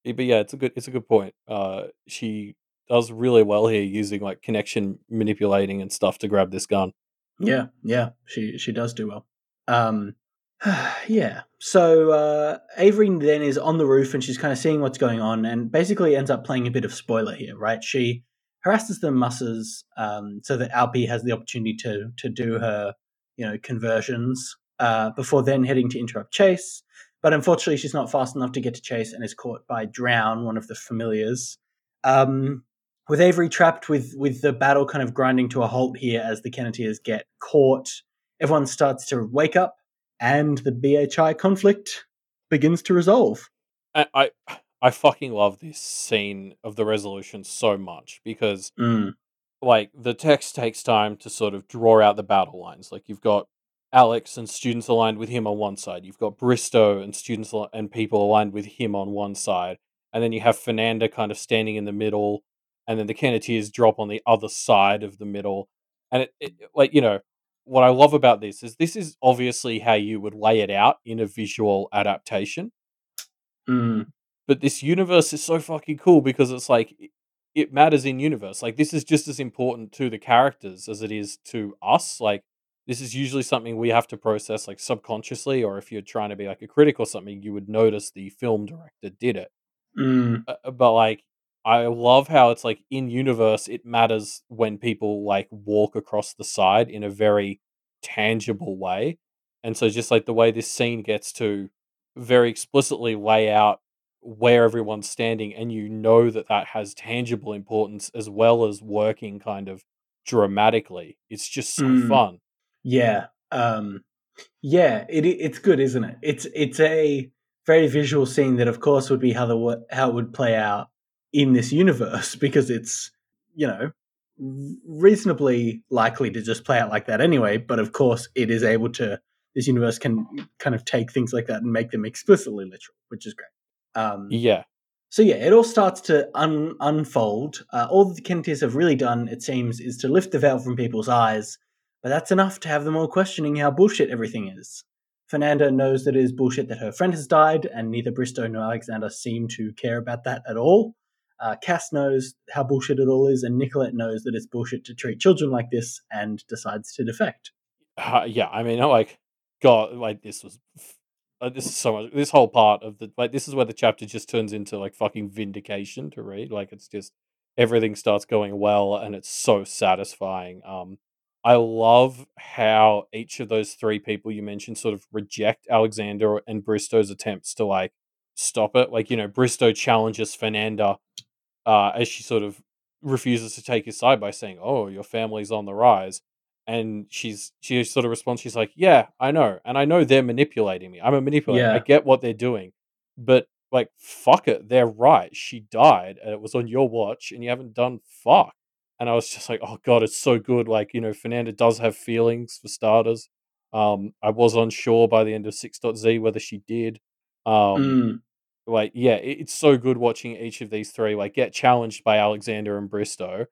yeah. But yeah, it's a good it's a good point. Uh, she does really well here using like connection manipulating and stuff to grab this gun. Yeah, yeah, she she does do well. Um, yeah. So uh, Avery then is on the roof and she's kind of seeing what's going on, and basically ends up playing a bit of spoiler here, right? She harasses the musses um, so that Alpi has the opportunity to to do her, you know, conversions uh, before then heading to interrupt Chase. But unfortunately, she's not fast enough to get to Chase and is caught by Drown, one of the familiars. Um, with Avery trapped with with the battle kind of grinding to a halt here as the Kenneteers get caught, everyone starts to wake up and the BHI conflict begins to resolve. I I, I fucking love this scene of the resolution so much because mm. like the text takes time to sort of draw out the battle lines. Like you've got Alex and students aligned with him on one side. You've got Bristow and students and people aligned with him on one side. And then you have Fernanda kind of standing in the middle and then the Kenneteers drop on the other side of the middle. And it, it, like you know, what I love about this is this is obviously how you would lay it out in a visual adaptation. Mm. But this universe is so fucking cool because it's like it matters in universe. Like this is just as important to the characters as it is to us. Like this is usually something we have to process like subconsciously, or if you're trying to be like a critic or something, you would notice the film director did it. Mm. Uh, but like I love how it's like in universe it matters when people like walk across the side in a very tangible way. And so just like the way this scene gets to very explicitly lay out where everyone's standing and you know that that has tangible importance as well as working kind of dramatically. It's just so mm. fun. Yeah. Um yeah, it it's good, isn't it? It's it's a very visual scene that of course would be how the how it would play out in this universe because it's you know reasonably likely to just play out like that anyway but of course it is able to this universe can kind of take things like that and make them explicitly literal which is great. Um, yeah. so yeah it all starts to un- unfold. Uh, all the Kenneteers have really done it seems is to lift the veil from people's eyes but that's enough to have them all questioning how bullshit everything is. Fernanda knows that it is bullshit that her friend has died, and neither Bristow nor Alexander seem to care about that at all. Uh, Cass knows how bullshit it all is, and Nicolette knows that it's bullshit to treat children like this, and decides to defect. Uh, yeah, I mean, like, God, like this was, this is so much. This whole part of the like, this is where the chapter just turns into like fucking vindication to read. Like, it's just everything starts going well, and it's so satisfying. Um, I love how each of those three people you mentioned sort of reject Alexander and Bristow's attempts to like stop it. Like, you know, Bristow challenges Fernanda uh, as she sort of refuses to take his side by saying, "Oh, your family's on the rise," and she's she sort of responds, she's like, "Yeah, I know, and I know they're manipulating me. I'm a manipulator. Yeah. I get what they're doing, but like, fuck it, they're right. She died, and it was on your watch, and you haven't done fuck." And I was just like, "Oh god, it's so good." Like, you know, Fernanda does have feelings for starters. Um, I was unsure by the end of Six.Z whether she did. Um, mm like yeah it's so good watching each of these three like get challenged by alexander and bristow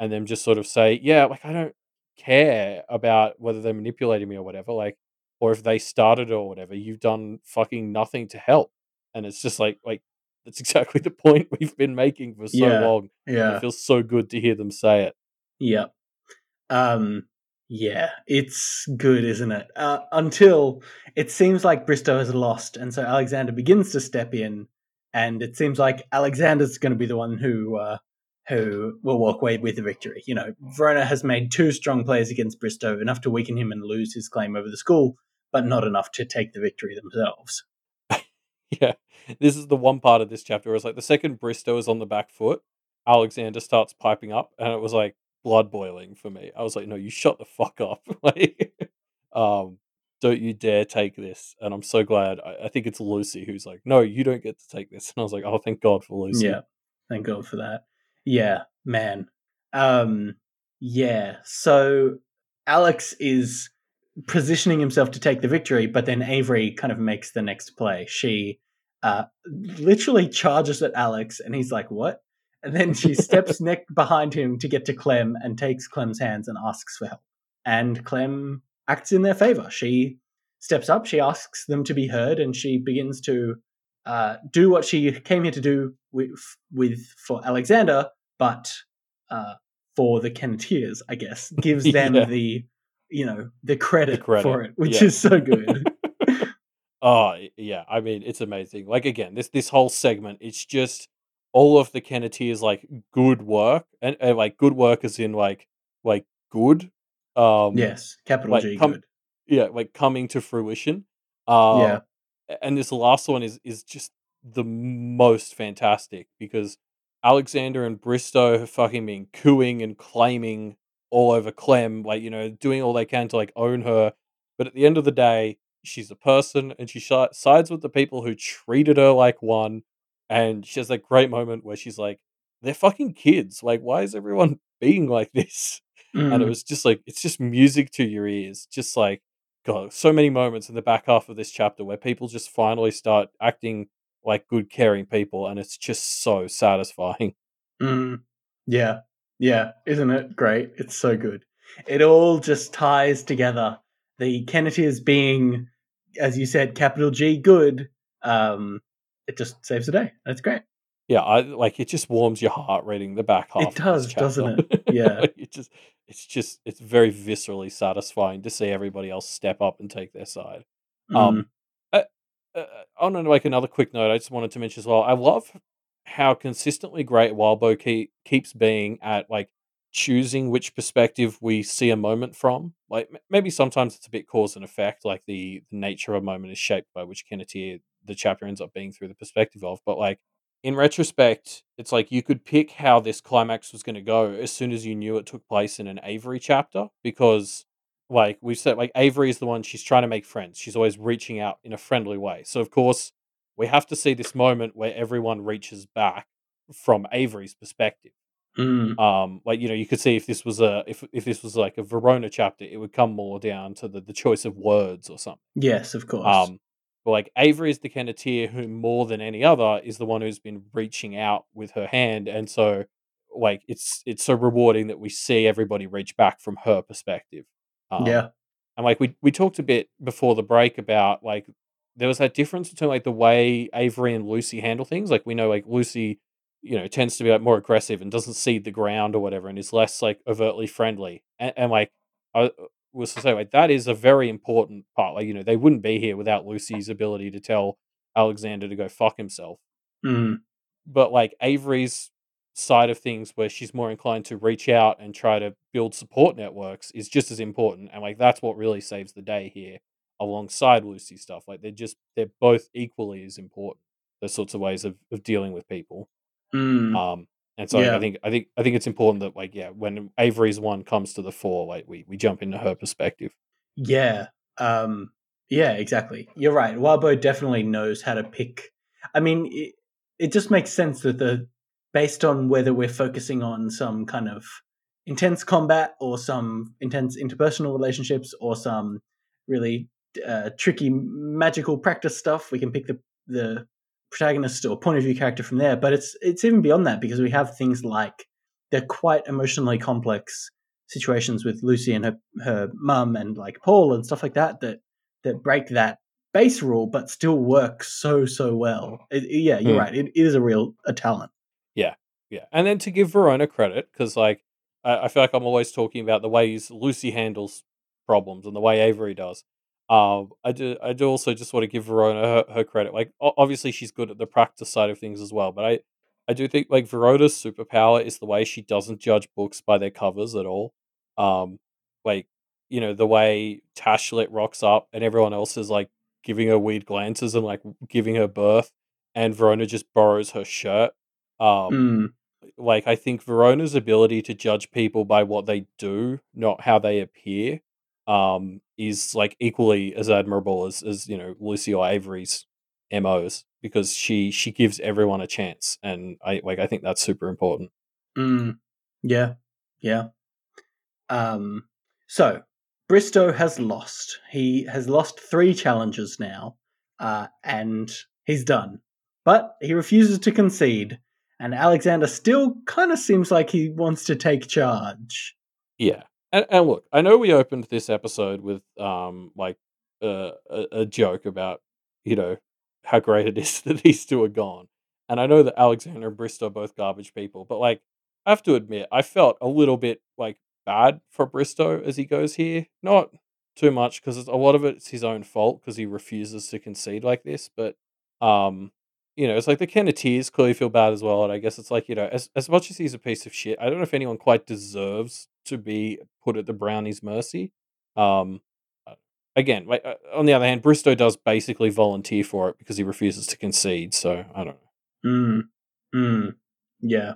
and then just sort of say yeah like i don't care about whether they're manipulating me or whatever like or if they started or whatever you've done fucking nothing to help. And it's just like like that's exactly the point we've been making for so yeah, long yeah it feels so good to hear them say it. Yeah um yeah, it's good, isn't it? Uh, until it seems like Bristow has lost, and so Alexander begins to step in, and it seems like Alexander's going to be the one who uh, who will walk away with the victory. You know, Verona has made two strong plays against Bristow, enough to weaken him and lose his claim over the school, but not enough to take the victory themselves. yeah, this is the one part of this chapter where it's like the second Bristow is on the back foot, Alexander starts piping up, and it was like blood boiling for me. I was like, no, you shut the fuck up. like, um, don't you dare take this. And I'm so glad. I, I, think it's Lucy who's like, no, you don't get to take this. And I was like, oh, thank God for Lucy. Yeah, thank God for that. Yeah, man. Um, yeah. So Alex is positioning himself to take the victory, but then Avery kind of makes the next play. She uh, literally charges at Alex, and he's like, "What?" And then she steps neck behind him to get to Clem and takes Clem's hands and asks for help. And Clem acts in their favor. She steps up, she asks them to be heard, and she begins to uh, do what she came here to do with, with for Alexander, but uh, for the Kenneteers, I guess, gives them yeah. the you know the credit, the credit. for it, which yeah. is so good. oh yeah, I mean it's amazing. Like again, this this whole segment, it's just all of the Kenneteers like good work and, and like good work is in like like good. Um Yes, capital like, G com- good. Yeah, like coming to fruition. Um, yeah. And this last one is is just the most fantastic because Alexander and Bristow have fucking been cooing and claiming all over Clem, like, you know, doing all they can to like own her. But at the end of the day, she's a person and she sh- sides with the people who treated her like one. And she has that great moment where she's like, they're fucking kids. Like, why is everyone being like this? Mm. And it mm. was just like, it's just music to your ears. Just like, God, so many moments in the back half of this chapter where people just finally start acting like good, caring people. And it's just so satisfying. Mm. Yeah. Yeah. Isn't it great? It's so good. It all just ties together. The Kenneteers being, as you said, capital G good. Um, it just saves the day. That's great. Yeah, I like it. Just warms your heart reading the back half. It does, doesn't it? Yeah. it just, it's just, it's very viscerally satisfying to see everybody else step up and take their side. Mm. Um, uh, uh, on like another quick note, I just wanted to mention as well. I love how consistently great Wildbow keep, keeps being at like choosing which perspective we see a moment from. Like maybe sometimes it's a bit cause and effect, like the, the nature of a moment is shaped by which Kenneteer the chapter ends up being through the perspective of. But like in retrospect, it's like you could pick how this climax was going to go as soon as you knew it took place in an Avery chapter because like we said like Avery is the one she's trying to make friends. She's always reaching out in a friendly way. So of course, we have to see this moment where everyone reaches back from Avery's perspective. Mm. Um, like you know, you could see if this was a if if this was like a Verona chapter, it would come more down to the the choice of words or something. Yes, of course. Um, like Avery is the Kenneteer who more than any other is the one who's been reaching out with her hand, and so like it's it's so rewarding that we see everybody reach back from her perspective. Um, yeah, and like we we talked a bit before the break about like there was that difference between like the way Avery and Lucy handle things. Like we know like Lucy, you know, tends to be like more aggressive and doesn't see the ground or whatever, and is less like overtly friendly. And, and like I, was to say like that is a very important part. Like you know they wouldn't be here without Lucy's ability to tell Alexander to go fuck himself. Mm. But like Avery's side of things, where she's more inclined to reach out and try to build support networks, is just as important. And like that's what really saves the day here, alongside Lucy's stuff. Like they're just they're both equally as important. Those sorts of ways of, of dealing with people. Mm. Um, and so yeah. I think I think I think it's important that like yeah, when Avery's one comes to the fore, like we we jump into her perspective. Yeah. Um yeah, exactly. You're right. Wildbow definitely knows how to pick I mean it, it just makes sense that the based on whether we're focusing on some kind of intense combat or some intense interpersonal relationships or some really uh, tricky magical practice stuff, we can pick the the protagonist or point of view character from there. But it's it's even beyond that because we have things like they're quite emotionally complex situations with Lucy and her her mum and like Paul and stuff like that that that break that base rule but still work so so well. It, yeah, you're mm. right. It, it is a real a talent. Yeah, yeah. And then to give Verona credit because like I, I feel like I'm always talking about the ways Lucy handles problems and the way Avery does. Um, I do. I do also just want to give Verona her, her credit. Like, obviously, she's good at the practice side of things as well. But I, I do think like Verona's superpower is the way she doesn't judge books by their covers at all. Um, like you know the way Tashlit rocks up and everyone else is like giving her weird glances and like giving her birth, and Verona just borrows her shirt. Um, mm. like I think Verona's ability to judge people by what they do, not how they appear, um, is like equally as admirable as as you know Lucy or Avery's MOs because she she gives everyone a chance, and I like I think that's super important. Mm, yeah, yeah. Um, so Bristow has lost. He has lost three challenges now, uh, and he's done. But he refuses to concede, and Alexander still kind of seems like he wants to take charge. Yeah, and, and look, I know we opened this episode with um like uh, a, a joke about you know how great it is that these two are gone, and I know that Alexander and Bristow are both garbage people, but like I have to admit, I felt a little bit like bad for Bristow as he goes here. Not too much because a lot of it's his own fault because he refuses to concede like this. But um, you know, it's like the Kenneteers clearly feel bad as well. And I guess it's like you know, as as much as he's a piece of shit, I don't know if anyone quite deserves to be put at the Brownies' mercy. Um, uh, again, like uh, on the other hand, Bristow does basically volunteer for it because he refuses to concede. So I don't know. Mm. Mm. Yeah.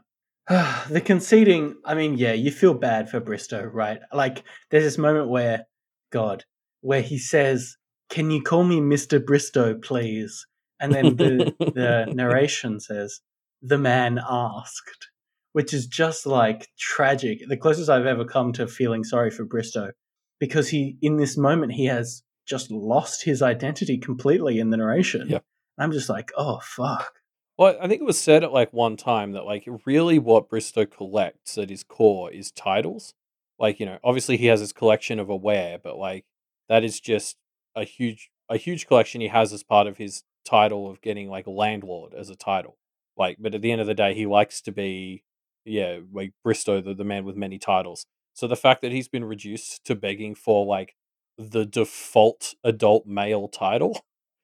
the conceding, I mean, yeah, you feel bad for Bristow, right? Like, there's this moment where, God, where he says, Can you call me Mr. Bristow, please? And then the, the narration says, The man asked, which is just like tragic. The closest I've ever come to feeling sorry for Bristow because he, in this moment, he has just lost his identity completely in the narration. Yep. I'm just like, oh, fuck. Well, I think it was said at like one time that like really what Bristow collects at his core is titles. Like, you know, obviously he has his collection of aware, but like that is just a huge a huge collection he has as part of his title of getting like landlord as a title. Like, but at the end of the day, he likes to be, yeah, like Bristow, the, the man with many titles. So the fact that he's been reduced to begging for like the default adult male title,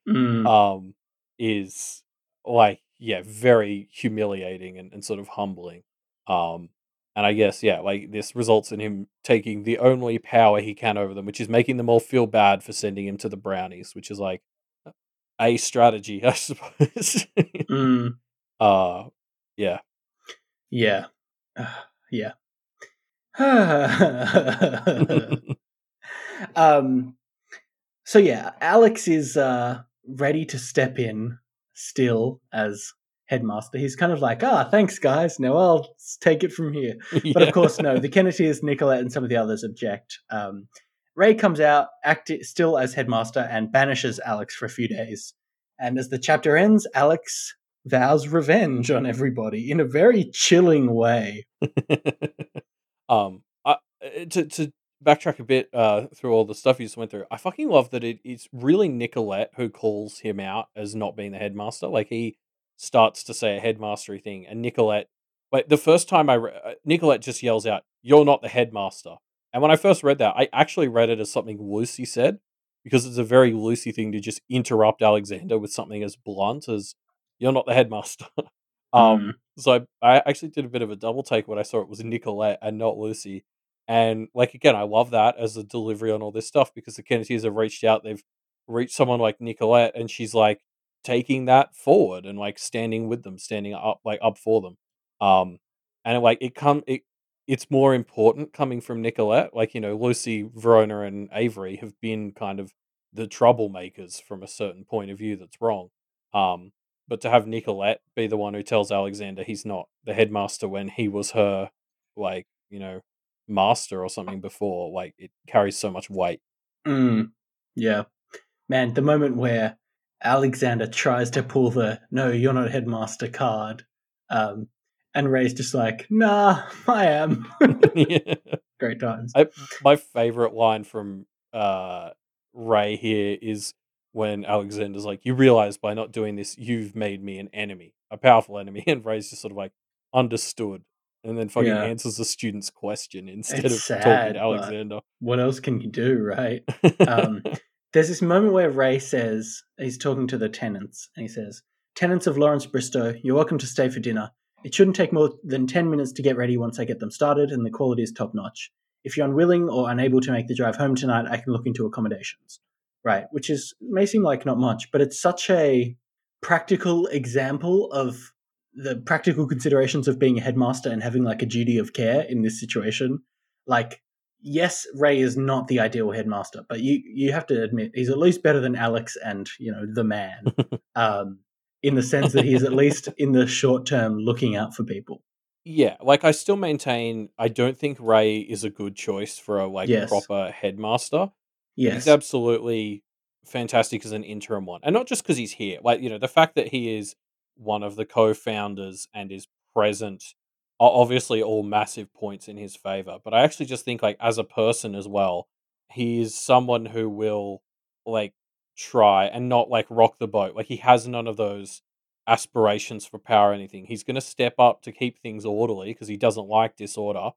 Mm. um, is like yeah, very humiliating and, and sort of humbling. Um, and I guess yeah, like this results in him taking the only power he can over them, which is making them all feel bad for sending him to the brownies, which is like a strategy, I suppose. Mm. uh yeah. Yeah. Uh, yeah. um so yeah, Alex is uh ready to step in still as headmaster. He's kind of like, ah, thanks guys. Now I'll take it from here. But of course, no. The Kenneteers, Nicolette, and some of the others object. Um, Ray comes out, act still as headmaster, and banishes Alex for a few days. And as the chapter ends, Alex vows revenge on everybody in a very chilling way. um, I, uh, to to backtrack a bit uh through all the stuff you just went through, I fucking love that it, it's really Nicolette who calls him out as not being the headmaster. Like he starts to say a headmastery thing, and Nicolette, like the first time I re- uh, Nicolette just yells out, "You're not the headmaster." And when I first read that, I actually read it as something Lucy said because it's a very Lucy thing to just interrupt Alexander with something as blunt as "You're not the headmaster." um, so I, I actually did a bit of a double take when I saw it was Nicolette and not Lucy. And like again, I love that as a delivery on all this stuff because the Kennedys have reached out. They've reached someone like Nicolette, and she's like taking that forward and like standing with them, standing up like up for them. Um, and like it come it it's more important coming from Nicolette. Like you know, Lucy, Verona, and Avery have been kind of the troublemakers from a certain point of view that's wrong. Um, but to have Nicolette be the one who tells Alexander he's not the headmaster when he was her, like you know, master or something before, like it carries so much weight. Mm, yeah. Man, the moment where Alexander tries to pull the no, you're not headmaster card, um, and Ray's just like, nah, I am. Yeah. Great times. I, my favorite line from uh, Ray here is when Alexander's like, "You realize by not doing this, you've made me an enemy, a powerful enemy," and Ray's just sort of like, "Understood," and then fucking Yeah. answers the student's question instead It's of sad, talking to Alexander. What else can you do, right? Um, there's this moment where Ray says he's talking to the tenants, and he says, "Tenants of Lawrence Bristow, you're welcome to stay for dinner. It shouldn't take more than ten minutes to get ready once I get them started, and the quality is top notch. If you're unwilling or unable to make the drive home tonight, I can look into accommodations." Right, which is may seem like not much, but it's such a practical example of the practical considerations of being a headmaster and having like a duty of care in this situation. Like, yes, Ray is not the ideal headmaster, but you you have to admit he's at least better than Alex and you know the man, um, in the sense that he's at least in the short term looking out for people. Yeah, like I still maintain I don't think Ray is a good choice for a like Yes. proper headmaster. Yes, He's absolutely fantastic as an interim one. And not just because he's here. Like, you know, the fact that he is one of the co-founders and is present are obviously all massive points in his favor. But I actually just think like as a person as well, he is someone who will like try and not like rock the boat. Like he has none of those aspirations for power or anything. He's going to step up to keep things orderly because he doesn't like disorder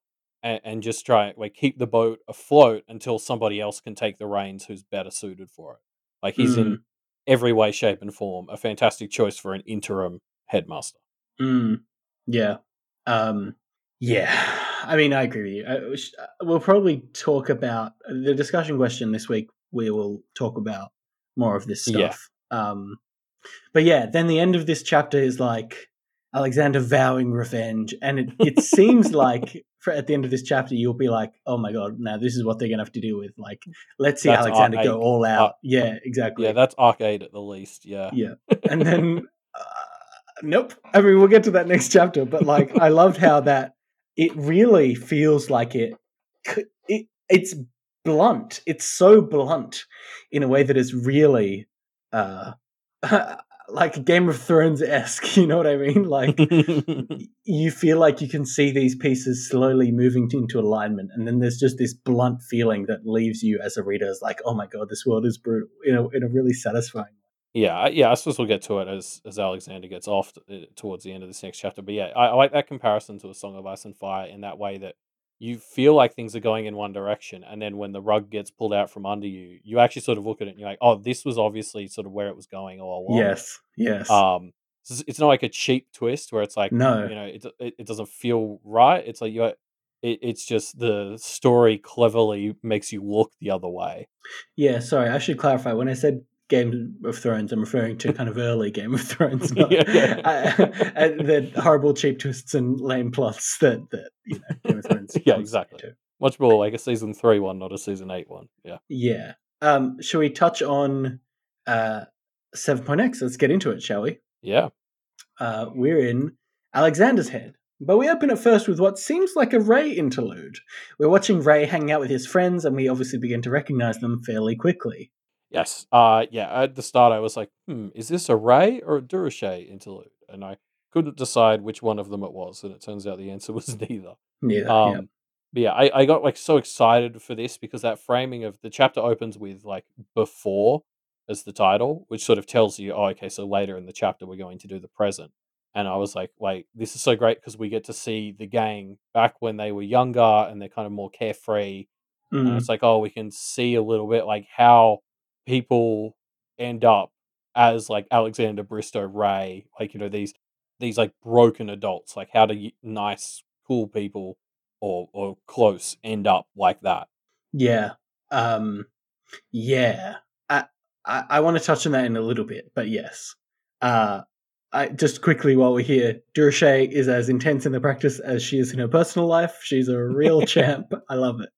and, and just try like keep the boat afloat until somebody else can take the reins who's better suited for it. Like he's in every way, shape, and form a fantastic choice for an interim headmaster. Mm, yeah. Um, yeah. I mean, I agree with you. I, we uh, we'll probably talk about the discussion question this week. We will talk about more of this Yeah. stuff. Um, but yeah, then the end of this chapter is like Alexander vowing revenge, and it, it seems like at the end of this chapter you'll be like, "Oh my god, now this is what they're gonna have to deal with." Like, let's see That's Alexander go all out. Arc- yeah, exactly. Yeah, that's arcade at the least. Yeah. Yeah. and then uh, nope i mean we'll get to that next chapter but like i loved how that it really feels like it, it it's blunt it's so blunt in a way that is really uh like game of thrones-esque you know what i mean like you feel like you can see these pieces slowly moving into alignment and then there's just this blunt feeling that leaves you as a reader as like oh my god this world is brutal in a, in a really satisfying way. Yeah, yeah. I suppose we'll get to it as as Alexander gets off t- uh, towards the end of this next chapter. But yeah, I, I like that comparison to a Song of Ice and Fire in that way that you feel like things are going in one direction, and then when the rug gets pulled out from under you, you actually sort of look at it and you're like, "Oh, this was obviously sort of where it was going all along." Yes, yes. Um, it's not like a cheap twist where it's like, No. you know, it it, it doesn't feel right. It's like you. It, it's just the story cleverly makes you look the other way. yeah, sorry, I should clarify. When I said Game of Thrones, I'm referring to kind of early Game of Thrones, not Yeah, yeah. I- I- the horrible cheap twists and lame plots that, that you know, Game of Thrones. Yeah, exactly. to. Much more like a season three one, not a season eight one. Yeah. Yeah. Um, shall we touch on uh, 7.x? Let's get into it, shall we? Yeah. Uh, we're in Alexander's head. But we open it first with what seems like a Ray interlude. We're watching Ray hanging out with his friends, and we obviously begin to recognize them fairly quickly. Yes. Uh yeah, at the start I was like, hmm, is this a Ray or a Durocher interlude? And I couldn't decide which one of them it was, and it turns out the answer was neither. Yeah. Um yeah. but yeah, I, I got like so excited for this because that framing of the chapter opens with like before as the title, which sort of tells you, oh, okay, so later in the chapter we're going to do the present. And I was like, wait, this is so great because we get to see the gang back when they were younger and they're kind of more carefree and Mm, it's like oh we can see a little bit like how people end up as like alexander bristow ray like you know these these like broken adults like how do nice cool people or or close end up like that yeah. Um, yeah. I, I, I want to touch on that in a little bit, but yes. Uh, I, just quickly while we're here, Durocher is as intense in the practice as she is in her personal life. She's a real champ. I love it.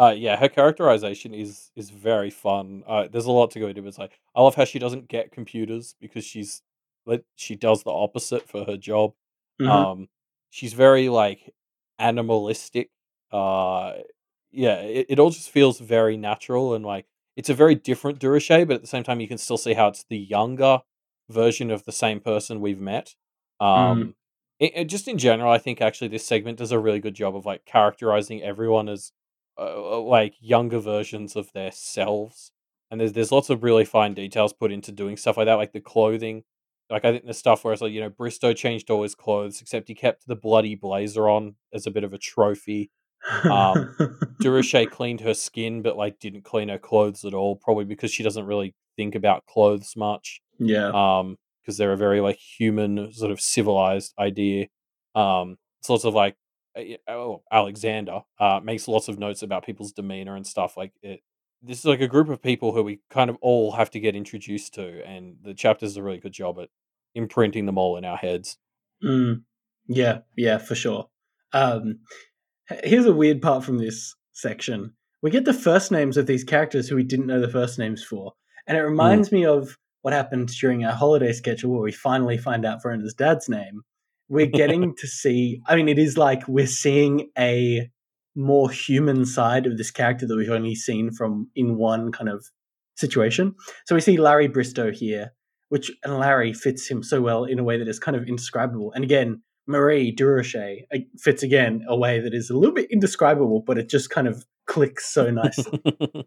Uh yeah her characterization is is very fun. Uh there's a lot to go into it's like i love how she doesn't get computers because she's like she does the opposite for her job. Mhm. um she's very like animalistic. Uh yeah it, it all just feels very natural and like it's a very different Durocher, but at the same time you can still see how it's the younger version of the same person we've met. Um it, it- just in general i think actually this segment does a really good job of like characterizing everyone as uh, like younger versions of their selves and there's there's lots of really fine details put into doing stuff like that like the clothing like I think the stuff where it's like, you know, Bristow changed all his clothes, except he kept the bloody blazer on as a bit of a trophy. um, cleaned her skin, but like didn't clean her clothes at all, probably because she doesn't really think about clothes much. yeah. Um, because they're a very like human, sort of civilized idea. Um, it's lots of like uh, oh, Alexander uh makes lots of notes about people's demeanor and stuff. Like it, this is like a group of people who we kind of all have to get introduced to, and the chapter does a really good job at imprinting them all in our heads. Mm. Yeah, yeah, for sure. Um, here's a weird part from this section. We get the first names of these characters who we didn't know the first names for, and it reminds mm. me of what happened during our holiday schedule where we finally find out Verona's dad's name. We're getting to see. I mean, it is like we're seeing a more human side of this character that we've only seen from in one kind of situation. So we see Larry Bristow here, which and Larry fits him so well in a way that is kind of indescribable. And again, Marie Durocher uh, fits again a way that is a little bit indescribable, but it just kind of clicks so nicely.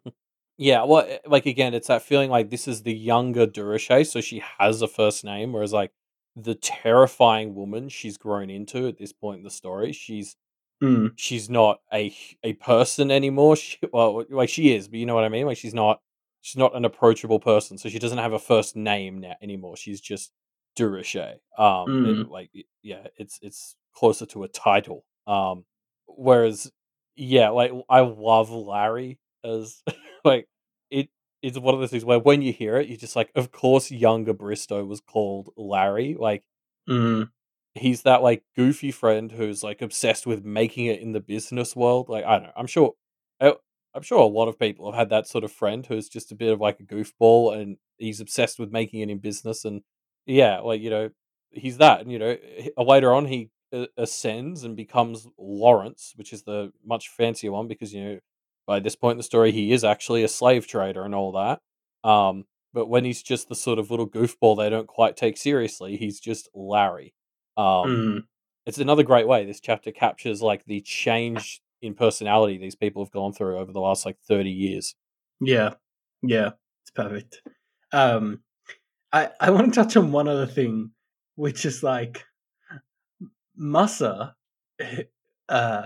yeah, well, eh, like again, it's that feeling like this is the younger Durocher, so she has a first name, whereas like the terrifying woman she's grown into at this point in the story, she's mm. she's not a a person anymore. She, well, like she is, but you know what I mean. Like she's not she's not an approachable person, so she doesn't have a first name now anymore. She's just Durocher. Um, mm. it, like yeah, it's it's closer to a title. Um, whereas yeah, like I love Larry as like it is one of those things where when you hear it, you're just like, of course, younger Bristow was called Larry. Like mm. he's that like goofy friend who's like obsessed with making it in the business world. Like I don't know, I'm sure. I, I'm sure a lot of people have had that sort of friend who's just a bit of like a goofball and he's obsessed with making it in business and yeah, like you know, he's that, and you know, later on he uh, ascends and becomes Lawrence, which is the much fancier one because you know by this point in the story he is actually a slave trader and all that. Um, but when he's just the sort of little goofball they don't quite take seriously, he's just Larry. Um, mm. It's another great way this chapter captures like the change in personality these people have gone through over the last like 30 years. Yeah. Yeah. It's perfect. Um I, I want to touch on one other thing, which is like Musa uh,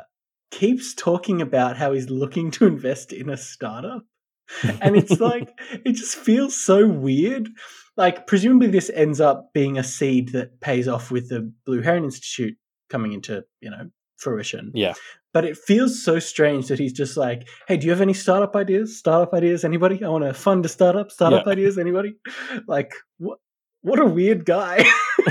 keeps talking about how he's looking to invest in a startup. and it's like it just feels so weird. Like presumably this ends up being a seed that pays off with the Blue Heron Institute coming into, you know, fruition. Yeah. But it feels so strange that he's just like, "Hey, do you have any startup ideas? Startup ideas? Anybody? I want to fund a startup. Startup yeah. ideas? Anybody?" Like, what? What a weird guy.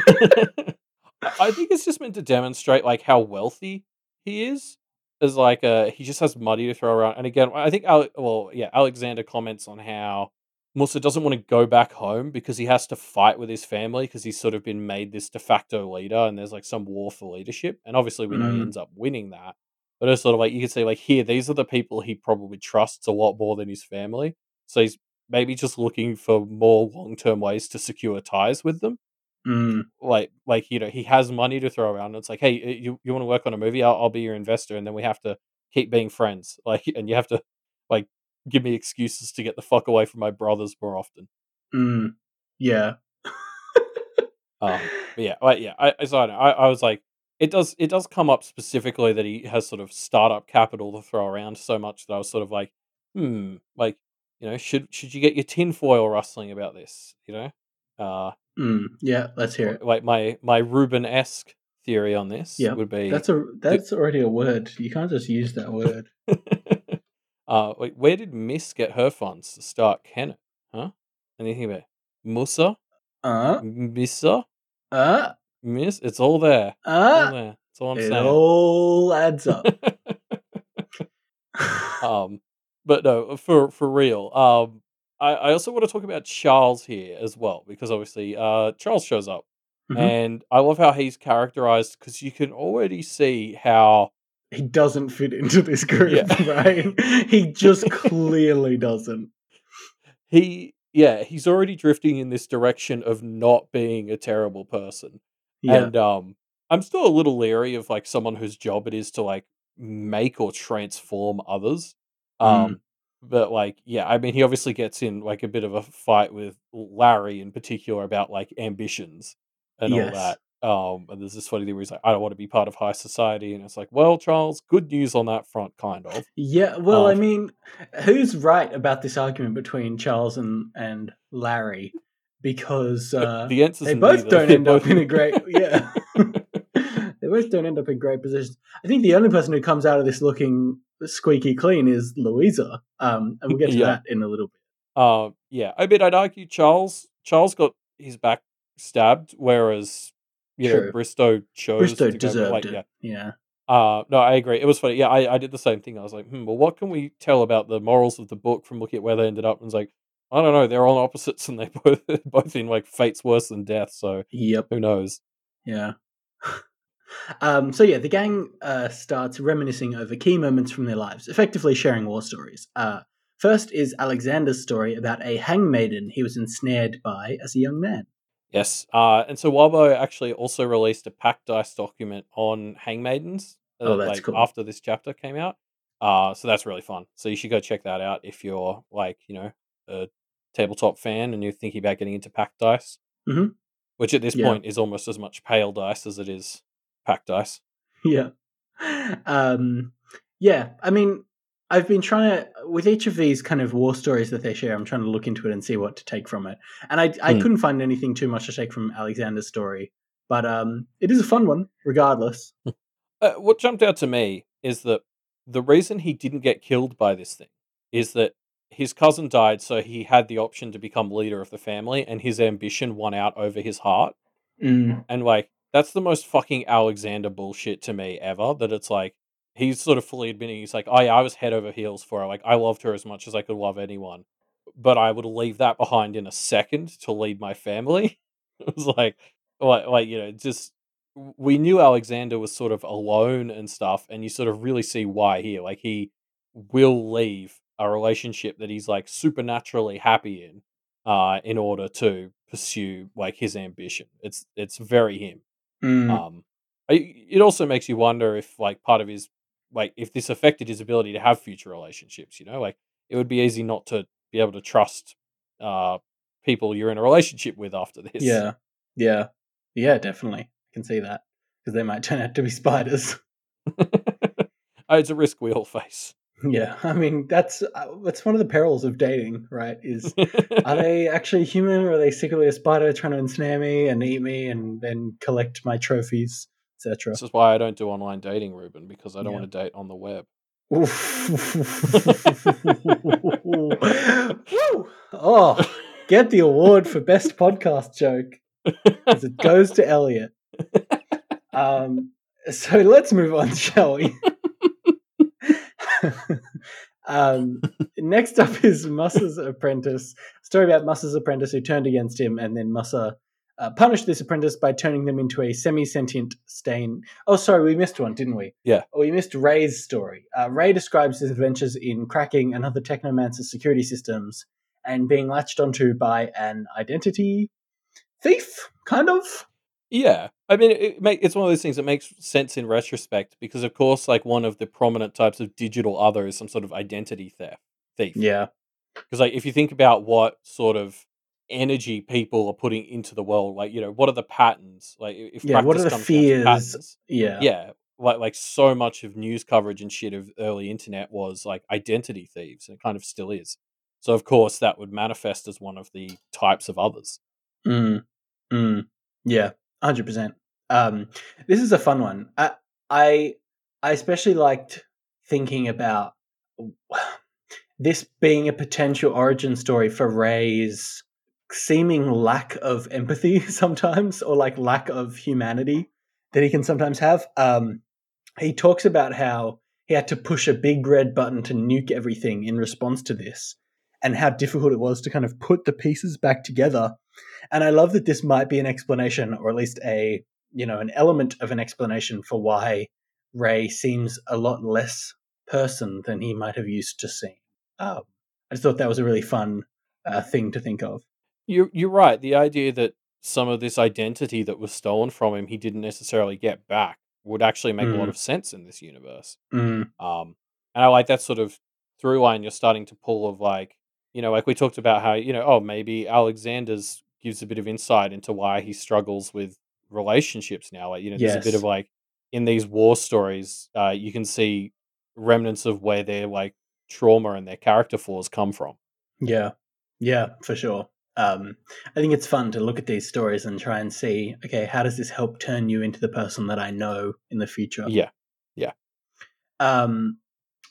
I think it's just meant to demonstrate like how wealthy he is. As like uh, he just has money to throw around. And again, I think Ale- well, yeah, Alexander comments on how Musa doesn't want to go back home because he has to fight with his family because he's sort of been made this de facto leader and there's like some war for leadership. And obviously we know he mm. ends up winning that. But it's sort of like you can say like here, these are the people he probably trusts a lot more than his family. So he's maybe just looking for more long term ways to secure ties with them. Mm. Like, like you know, he has money to throw around. It's like, hey, you you want to work on a movie? I'll, I'll be your investor, and then we have to keep being friends. Like, and you have to like give me excuses to get the fuck away from my brothers more often. Mm. Yeah. um. yeah. Like, yeah. I, I so I, I, I was like, it does it does come up specifically that he has sort of startup capital to throw around so much that I was sort of like, hmm, like you know, should should you get your tinfoil rustling about this? You know, uh, mm, yeah, let's hear it. Like my my Ruben esque theory on this yeah, would be that's a that's already a word. You can't just use that word. uh, wait, where did Miss get her funds to start Kennet? Huh? Anything about Musa? Uh, Missa? Uh, Miss? It's all there. Uh, all there. That's all I'm it saying. all adds up. um, but no, for for real. Um, I, I also want to talk about Charles here as well because obviously, uh, Charles shows up, mm-hmm. and I love how he's characterized because you can already see how he doesn't fit into this group, yeah. right? he just clearly doesn't. He, yeah, he's already drifting in this direction of not being a terrible person, yeah. and um, I'm still a little leery of like someone whose job it is to like make or transform others. Mm. Um, mm. But like, yeah, I mean, he obviously gets in like a bit of a fight with Larry in particular about like ambitions and yes. all that. Um, and there's this funny thing where he's like, I don't want to be part of high society. And it's like, well, Charles, good news on that front, kind of. Yeah, well, um, I mean, who's right about this argument between Charles and, and Larry? Because uh, the they both neither. don't end up in a great, yeah. they both don't end up in great positions. I think the only person who comes out of this looking squeaky clean is Louisa. Um, and we'll get to yeah. that in a little bit. Uh, yeah. I mean, I'd argue Charles Charles got his back stabbed, whereas you know Bristow chose Bristow to deserved like, it. yeah. Yeah. Uh, no, I agree. It was funny. Yeah, I, I did the same thing. I was like, hmm, well, what can we tell about the morals of the book from looking at where they ended up? And it's like, I don't know. They're on opposites, and they both both in like fates worse than death. So Yep. who knows? Yeah. um, so yeah, the gang uh, starts reminiscing over key moments from their lives, effectively sharing war stories. Uh, first is Alexander's story about a hangmaiden he was ensnared by as a young man. Yes. Uh, and so Wildbow actually also released a Pact Dice document on hangmaidens. Uh, Oh, that's like cool. after this chapter came out. Uh, so that's really fun. So you should go check that out if you're like you know a tabletop fan and you're thinking about getting into Pact Dice. Mhm. Which at this Yeah. point is almost as much pale dice as it is Pact Dice. yeah. Um, yeah, I mean, I've been trying to, with each of these kind of war stories that they share, I'm trying to look into it and see what to take from it. And I, I Hmm. couldn't find anything too much to take from Alexander's story, but um, it is a fun one, regardless. Uh, what jumped out to me is that the reason he didn't get killed by this thing is that his cousin died, so he had the option to become leader of the family, and his ambition won out over his heart. Mm, And like, that's the most fucking Alexander bullshit to me ever. That it's like he's sort of fully admitting he's like, oh yeah, I was head over heels for her. Like, I loved her as much as I could love anyone, but I would leave that behind in a second to lead my family. it was like, like, like you know, just we knew Alexander was sort of alone and stuff, and you sort of really see why here. Like, he will leave a relationship that he's like supernaturally happy in, uh, in order to pursue like his ambition. It's it's very him. Mm, Um, it also makes you wonder if like part of his like if this affected his ability to have future relationships. You know, like it would be easy not to be able to trust uh people you're in a relationship with after this. yeah, yeah, yeah, definitely. I can see that because they might turn out to be spiders. Uh, it's a risk we all face. yeah, I mean that's uh, that's one of the perils of dating, right? Is are they actually human or are they secretly a spider trying to ensnare me and eat me and then collect my trophies, etc. this is why I don't do online dating, Ruben, because I don't Yeah. want to date on the web. Oh, get the award for best podcast joke because it goes to Elliot. Um, so let's move on, shall we? um, next up is Musa's apprentice. Story about Musa's apprentice who turned against him, and then Mussa uh, punished this apprentice by turning them into a semi-sentient stain. Oh, sorry, we missed one, didn't we? Yeah. Oh, we missed Ray's story. Uh, Ray describes his adventures in cracking another Technomancer's security systems and being latched onto by an identity thief, kind of. Yeah, I mean, it, make, it's one of those things that makes sense in retrospect because, of course, like one of the prominent types of digital other is some sort of identity theft thief. Yeah. Because, like, if you think about what sort of energy people are putting into the world, like, you know, what are the patterns? Like, if Yeah, what are the fears? patterns, Yeah. yeah, like like so much of news coverage and shit of early internet was like identity thieves, and it kind of still is. So, of course, that would manifest as one of the types of others. Mm, mm, yeah, hundred percent. Um, this is a fun one. I, I, I especially liked thinking about this being a potential origin story for Ray's seeming lack of empathy sometimes, or like lack of humanity that he can sometimes have. Um, he talks about how he had to push a big red button to nuke everything in response to this, and how difficult it was to kind of put the pieces back together. And I love that this might be an explanation, or at least a you know an element of an explanation for why Ray seems a lot less person than he might have used to seem. Um, I just thought that was a really fun uh, thing to think of. You're you're right. The idea that some of this identity that was stolen from him, he didn't necessarily get back, would actually make a lot Mm. of sense in this universe. Mm, Um, and I like that sort of through line you're starting to pull of like, you know, like we talked about how you know, oh, maybe Alexander's gives a bit of insight into why he struggles with relationships now. Like, you know, there's a bit of like in these war stories, uh, you can see remnants of where their like trauma and their character flaws come from. yeah, yeah, for sure. Um, I think it's fun to look at these stories and try and see, okay, how does this help turn you into the person that I know in the future? Yeah, yeah. Um,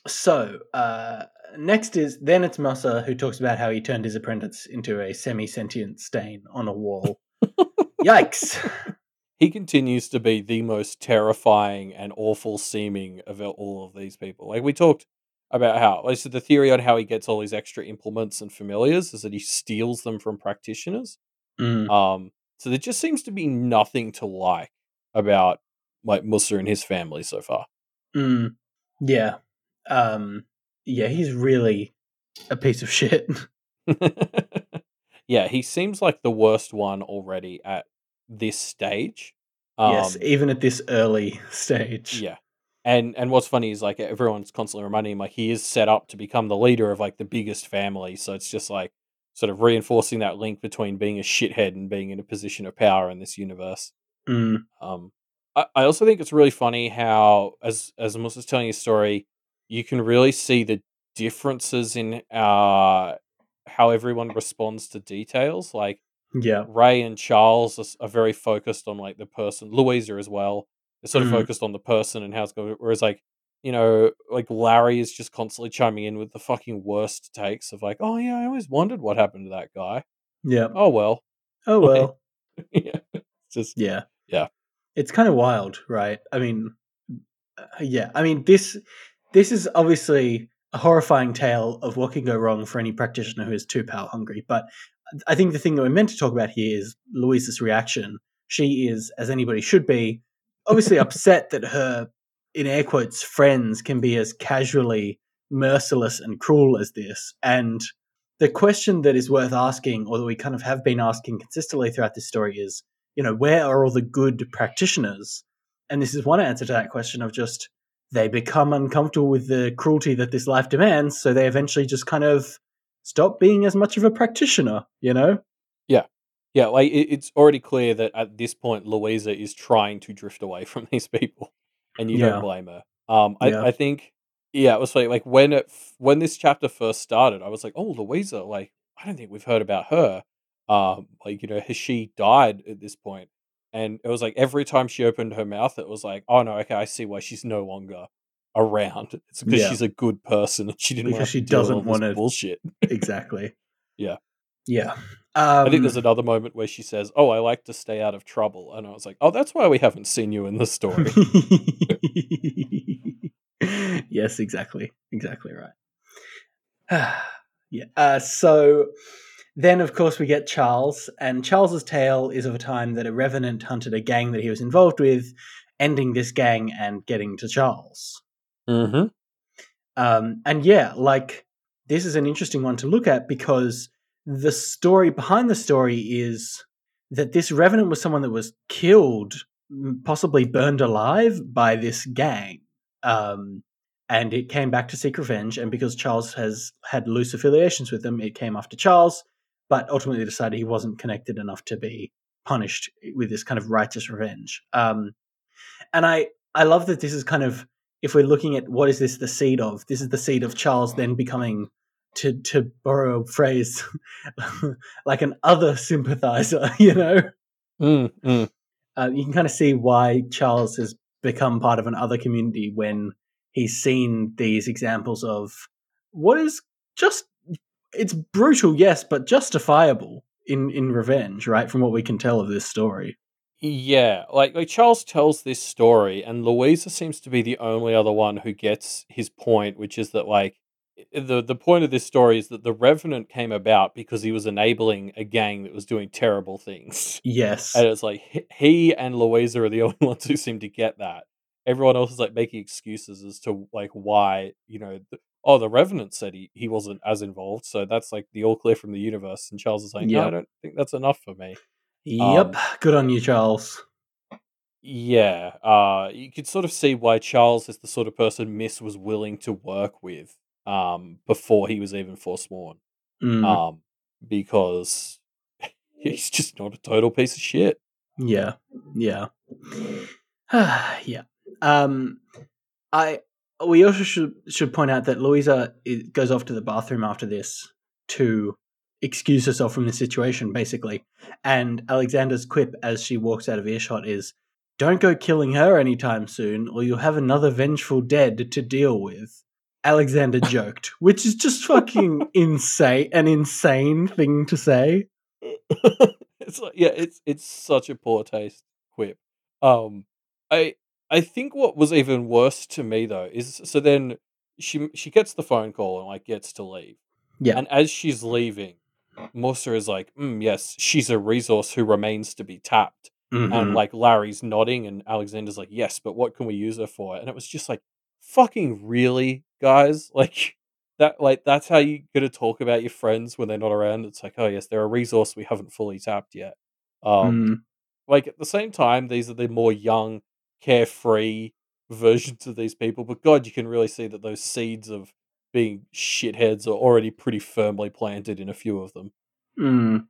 so uh, next is then it's Musa who talks about how he turned his apprentice into a semi-sentient stain on a wall. Yikes! he continues to be the most terrifying and awful seeming of all of these people. Like we talked about how, like, so the theory on how he gets all these extra implements and familiars is that he steals them from practitioners. Mm. Um, so there just seems to be nothing to like about like Musa and his family so far. Mm. Yeah. Um, yeah, he's really a piece of shit. yeah, he seems like the worst one already at this stage. Um, yes, even at this early stage. Yeah. And and what's funny is like everyone's constantly reminding him like he is set up to become the leader of like the biggest family. So it's just like sort of reinforcing that link between being a shithead and being in a position of power in this universe. Mm. Um, I, I also think it's really funny how as as Musa's telling his story, you can really see the differences in uh how everyone responds to details. Like Yeah. Ray and Charles are, are very focused on like the person. Louisa as well. They're sort of Mhm. focused on the person and how it's going. Whereas like you know, like Larry is just constantly chiming in with the fucking worst takes of like, oh yeah, I always wondered what happened to that guy. Yeah. Oh well, Oh well. yeah, it's just Yeah. Yeah. It's kind of wild, right? I mean, uh, yeah. I mean, this this is obviously a horrifying tale of what can go wrong for any practitioner who is too power hungry. But I think the thing that we're meant to talk about here is Louise's reaction. She is, as anybody should be, obviously upset that her, in air quotes, friends can be as casually merciless and cruel as this. And the question that is worth asking, or that we kind of have been asking consistently throughout this story, is you know, where are all the good practitioners? And this is one answer to that question of just they become uncomfortable with the cruelty that this life demands, so they eventually just kind of stop being as much of a practitioner, you know? yeah. Yeah, like it, it's already clear that at this point, Louisa is trying to drift away from these people, and you Yeah. don't blame her. Um, I, Yeah. I think, yeah, it was like like when it when this chapter first started, I was like, oh, Louisa, like I don't think we've heard about her. Um, like you know, has she died at this point? And it was like every time she opened her mouth, it was like, oh no, okay, I see why she's no longer around. It's because Yeah. she's a good person and she didn't Because she to doesn't wanna- bullshit. exactly. Yeah. Yeah. Um, I think there's another moment where she says, "Oh, I like to stay out of trouble," and I was like, "Oh, that's why we haven't seen you in the story." yes, exactly. Exactly right. yeah. Uh, so then, of course, we get Charles, and Charles's tale is of a time that a revenant hunted a gang that he was involved with, ending this gang and getting to Charles. mm-hmm. Um, and yeah, like this is an interesting one to look at because the story behind the story is that this revenant was someone that was killed, possibly burned alive by this gang. Um, and it came back to seek revenge. And because Charles has had loose affiliations with them, it came after Charles, but ultimately decided he wasn't connected enough to be punished with this kind of righteous revenge. Um, and I, I love that this is kind of if we're looking at what is this the seed of, this is the seed of Charles then becoming, to to borrow a phrase, like an other sympathizer. You know, mm, mm. uh, you can kind of see why Charles has become part of an other community when he's seen these examples of what is just it's brutal, yes, but justifiable in in revenge, right? From what we can tell of this story. Yeah, like like Charles tells this story, and Louisa seems to be the only other one who gets his point, which is that like the the point of this story is that the Revenant came about because he was enabling a gang that was doing terrible things. Yes, And it's like he- and Louisa are the only ones who seem to get that. Everyone else is like making excuses as to like why, you know, oh, the Revenant said he, he wasn't as involved, so that's like the all clear from the universe. And Charles is like, no, I don't think that's enough for me. yep. um, Good on you, Charles. Yeah, uh, you could sort of see why Charles is the sort of person Miss was willing to work with um, before he was even forsworn, Mm. um, because he's just not a total piece of shit. Yeah, yeah, yeah. Um, I we also should should point out that Louisa goes off to the bathroom after this to excuse herself from the situation, basically. And Alexander's quip as she walks out of earshot is, "Don't go killing her anytime soon, or you'll have another vengeful dead to deal with." Alexander joked, which is just fucking insane, an insane thing to say. it's like, yeah, it's it's such a poor taste quip. Um, I I think what was even worse to me though is so then she she gets the phone call and like gets to leave. Yeah. And as she's leaving, Musa is like, mm, "Yes, she's a resource who remains to be tapped." Mhm. And like Larry's nodding, and Alexander's like, "Yes, but what can we use her for?" And it was just like, "Fucking really, guys? Like that? Like that's how you gonna talk about your friends when they're not around? It's like, oh yes, they're a resource we haven't fully tapped yet." Um, Mm. like at the same time, these are the more young, carefree versions of these people. But God, you can really see that those seeds of being shitheads are already pretty firmly planted in a few of them. Mm.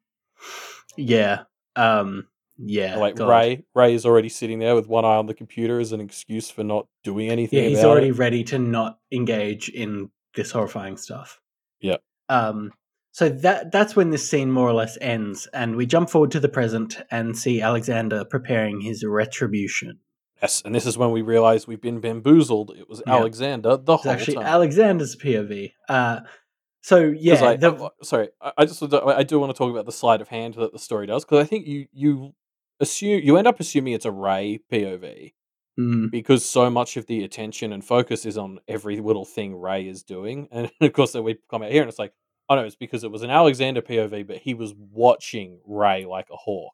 Yeah. Um. Yeah. like God. Ray, Ray is already sitting there with one eye on the computer as an excuse for not doing anything. Yeah, he's already it. ready to not engage in this horrifying stuff. Yeah. Um. So that that's when this scene more or less ends, and we jump forward to the present and see Alexander preparing his retribution. Yes, and this is when we realize we've been bamboozled. It was Yeah. Alexander the It's whole actually time. Alexander's POV. Uh. So yeah, I, the, uh, sorry, I, I just I do want to talk about the sleight of hand that the story does because I think you you assume you end up assuming it's a Ray POV Mm, because so much of the attention and focus is on every little thing Ray is doing, and of course then we come out here and it's like, oh no, it's because it was an Alexander POV, but he was watching Ray like a hawk.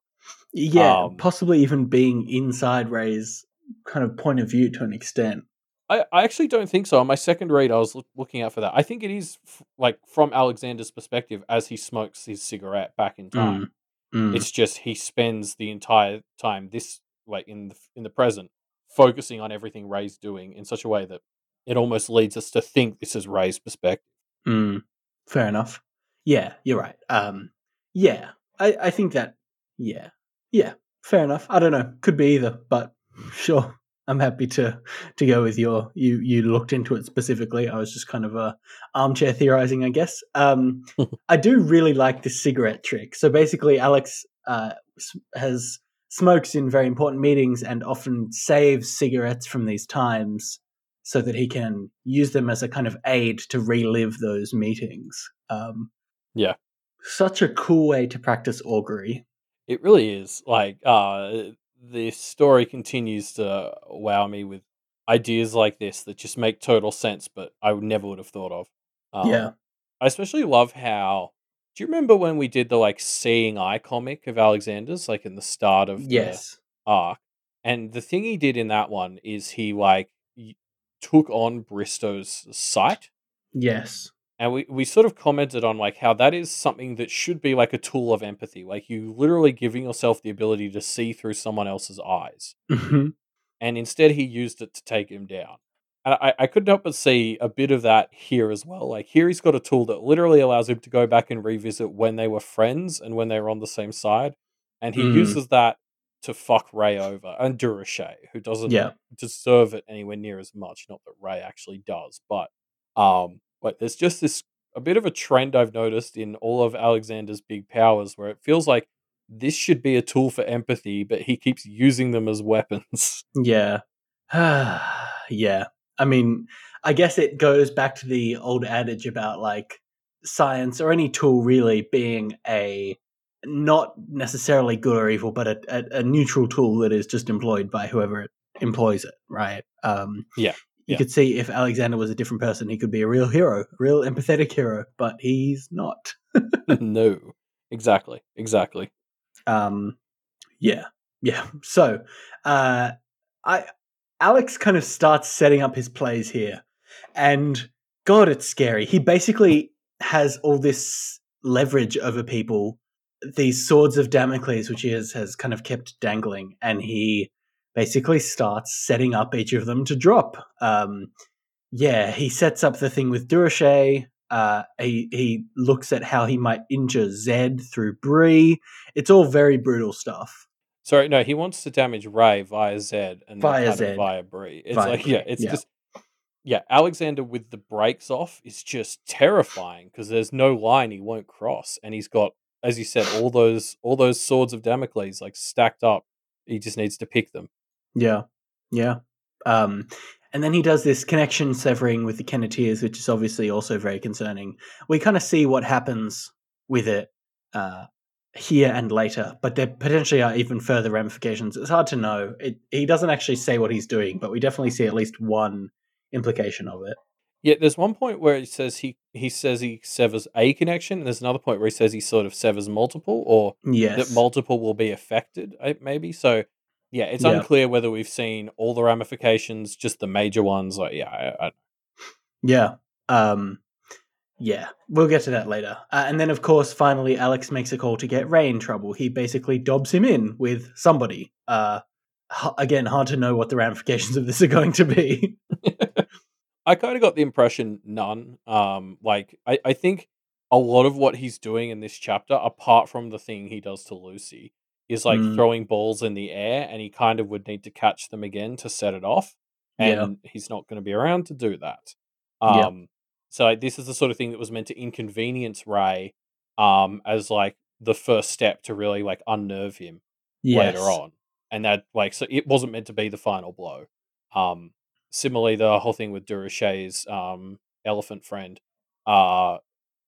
yeah, Um, possibly even being inside Ray's kind of point of view to an extent. I, I actually don't think so. On my second read, I was loo- looking out for that. I think it is f- like from Alexander's perspective as he smokes his cigarette back in time. Mm, It's just he spends the entire time this like in the in the present focusing on everything Ray's doing in such a way that it almost leads us to think this is Ray's perspective. Mm, fair enough. Yeah, you're right. Um, yeah, I, I think that. Yeah, yeah, fair enough. I don't know. Could be either, but sure. I'm happy to to go with your you. You looked into it specifically. I was just kind of a armchair theorizing, I guess. Um, I do really like this cigarette trick. So basically, Alex uh, has smokes in very important meetings and often saves cigarettes from these times so that he can use them as a kind of aid to relive those meetings. Um, Yeah. Such a cool way to practice augury. It really is. Like uh the story continues to wow me with ideas like this that just make total sense, but I never would have thought of. Um, yeah. I especially love how. Do you remember when we did the like seeing eye comic of Alexander's, like in the start of the Yes. arc? And the thing he did in that one is he like took on Bristow's sight, Yes. And we we sort of commented on like how that is something that should be like a tool of empathy, like you literally giving yourself the ability to see through someone else's eyes hmm and instead he used it to take him down. And I, I couldn't help but see a bit of that here as well. Like here he's got a tool that literally allows him to go back and revisit when they were friends and when they were on the same side. And he Mm. uses that to fuck Ray over and Durocher, who doesn't Yeah. deserve it anywhere near as much. Not that Ray actually does, but um like there's just this a bit of a trend I've noticed in all of Alexander's big powers where it feels like this should be a tool for empathy, but he keeps using them as weapons. Yeah. yeah. I mean, I guess it goes back to the old adage about like science or any tool really being a not necessarily good or evil, but a, a, a neutral tool that is just employed by whoever employs it, right? Um, Yeah, You yeah. could see if Alexander was a different person, he could be a real hero, real empathetic hero, but he's not. no. Exactly. Exactly. Um, yeah, yeah. So, uh, I Alex kind of starts setting up his plays here, and God, it's scary. He basically has all this leverage over people, these swords of Damocles, which he has, has kind of kept dangling, and he basically starts setting up each of them to drop. Um, yeah, he sets up the thing with Durocher. Uh, he he looks at how he might injure Zed through Bree. It's all very brutal stuff. Sorry, no, he wants to damage Ray via Zed and Via Zed. via Bree. It's Via like, yeah, it's yeah. just, yeah, Alexander with the brakes off is just terrifying because there's no line he won't cross, and he's got, as you said, all those all those swords of Damocles like stacked up. He just needs to pick them. Yeah, yeah. Um, and then he does this connection severing with the Kenneteers, which is obviously also very concerning. We kind of see what happens with it uh, here and later, but there potentially are even further ramifications. It's hard to know. It, he doesn't actually say what he's doing, but we definitely see at least one implication of it. Yeah, there's one point where he says he he says he severs a connection, and there's another point where he says he sort of severs multiple, or Yes. that multiple will be affected, maybe. So, yeah, it's Yeah. unclear whether we've seen all the ramifications, just the major ones. Like, yeah, I, I, Yeah. Um yeah, we'll get to that later. Uh, and then of course finally Alex makes a call to get Ray in trouble. He basically dobs him in with somebody. Uh h- again, hard to know what the ramifications of this are going to be. I kind of got the impression none. Um, like I, I think a lot of what he's doing in this chapter, apart from the thing he does to Lucy, is like Mm. throwing balls in the air, and he kind of would need to catch them again to set it off, and Yeah. he's not going to be around to do that. Yeah. Um, so like, this is the sort of thing that was meant to inconvenience Ray, um, as like the first step to really like unnerve him Yes. later on, and that like so it wasn't meant to be the final blow. Um, similarly, the whole thing with Durocher's um elephant friend, uh,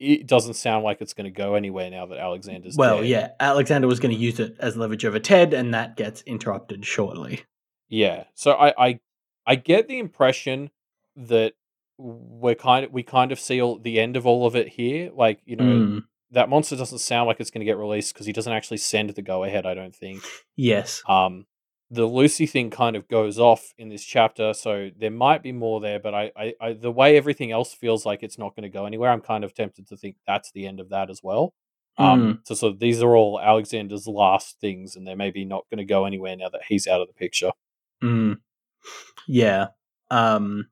it doesn't sound like it's going to go anywhere now that Alexander's Well, dead. yeah, Alexander was going to use it as leverage over Ted, and that gets interrupted shortly. yeah. So I I I get the impression that we're kind of we kind of see all, the end of all of it here. Like you know Mm, that monster doesn't sound like it's going to get released because he doesn't actually send the go ahead. I don't think. yes. Um, the Lucy thing kind of goes off in this chapter, so there might be more there. But I, I, I the way everything else feels like it's not going to go anywhere, I'm kind of tempted to think that's the end of that as well. Um, so, so these are all Alexander's last things, and they're maybe not going to go anywhere now that he's out of the picture. Mm. Yeah. Um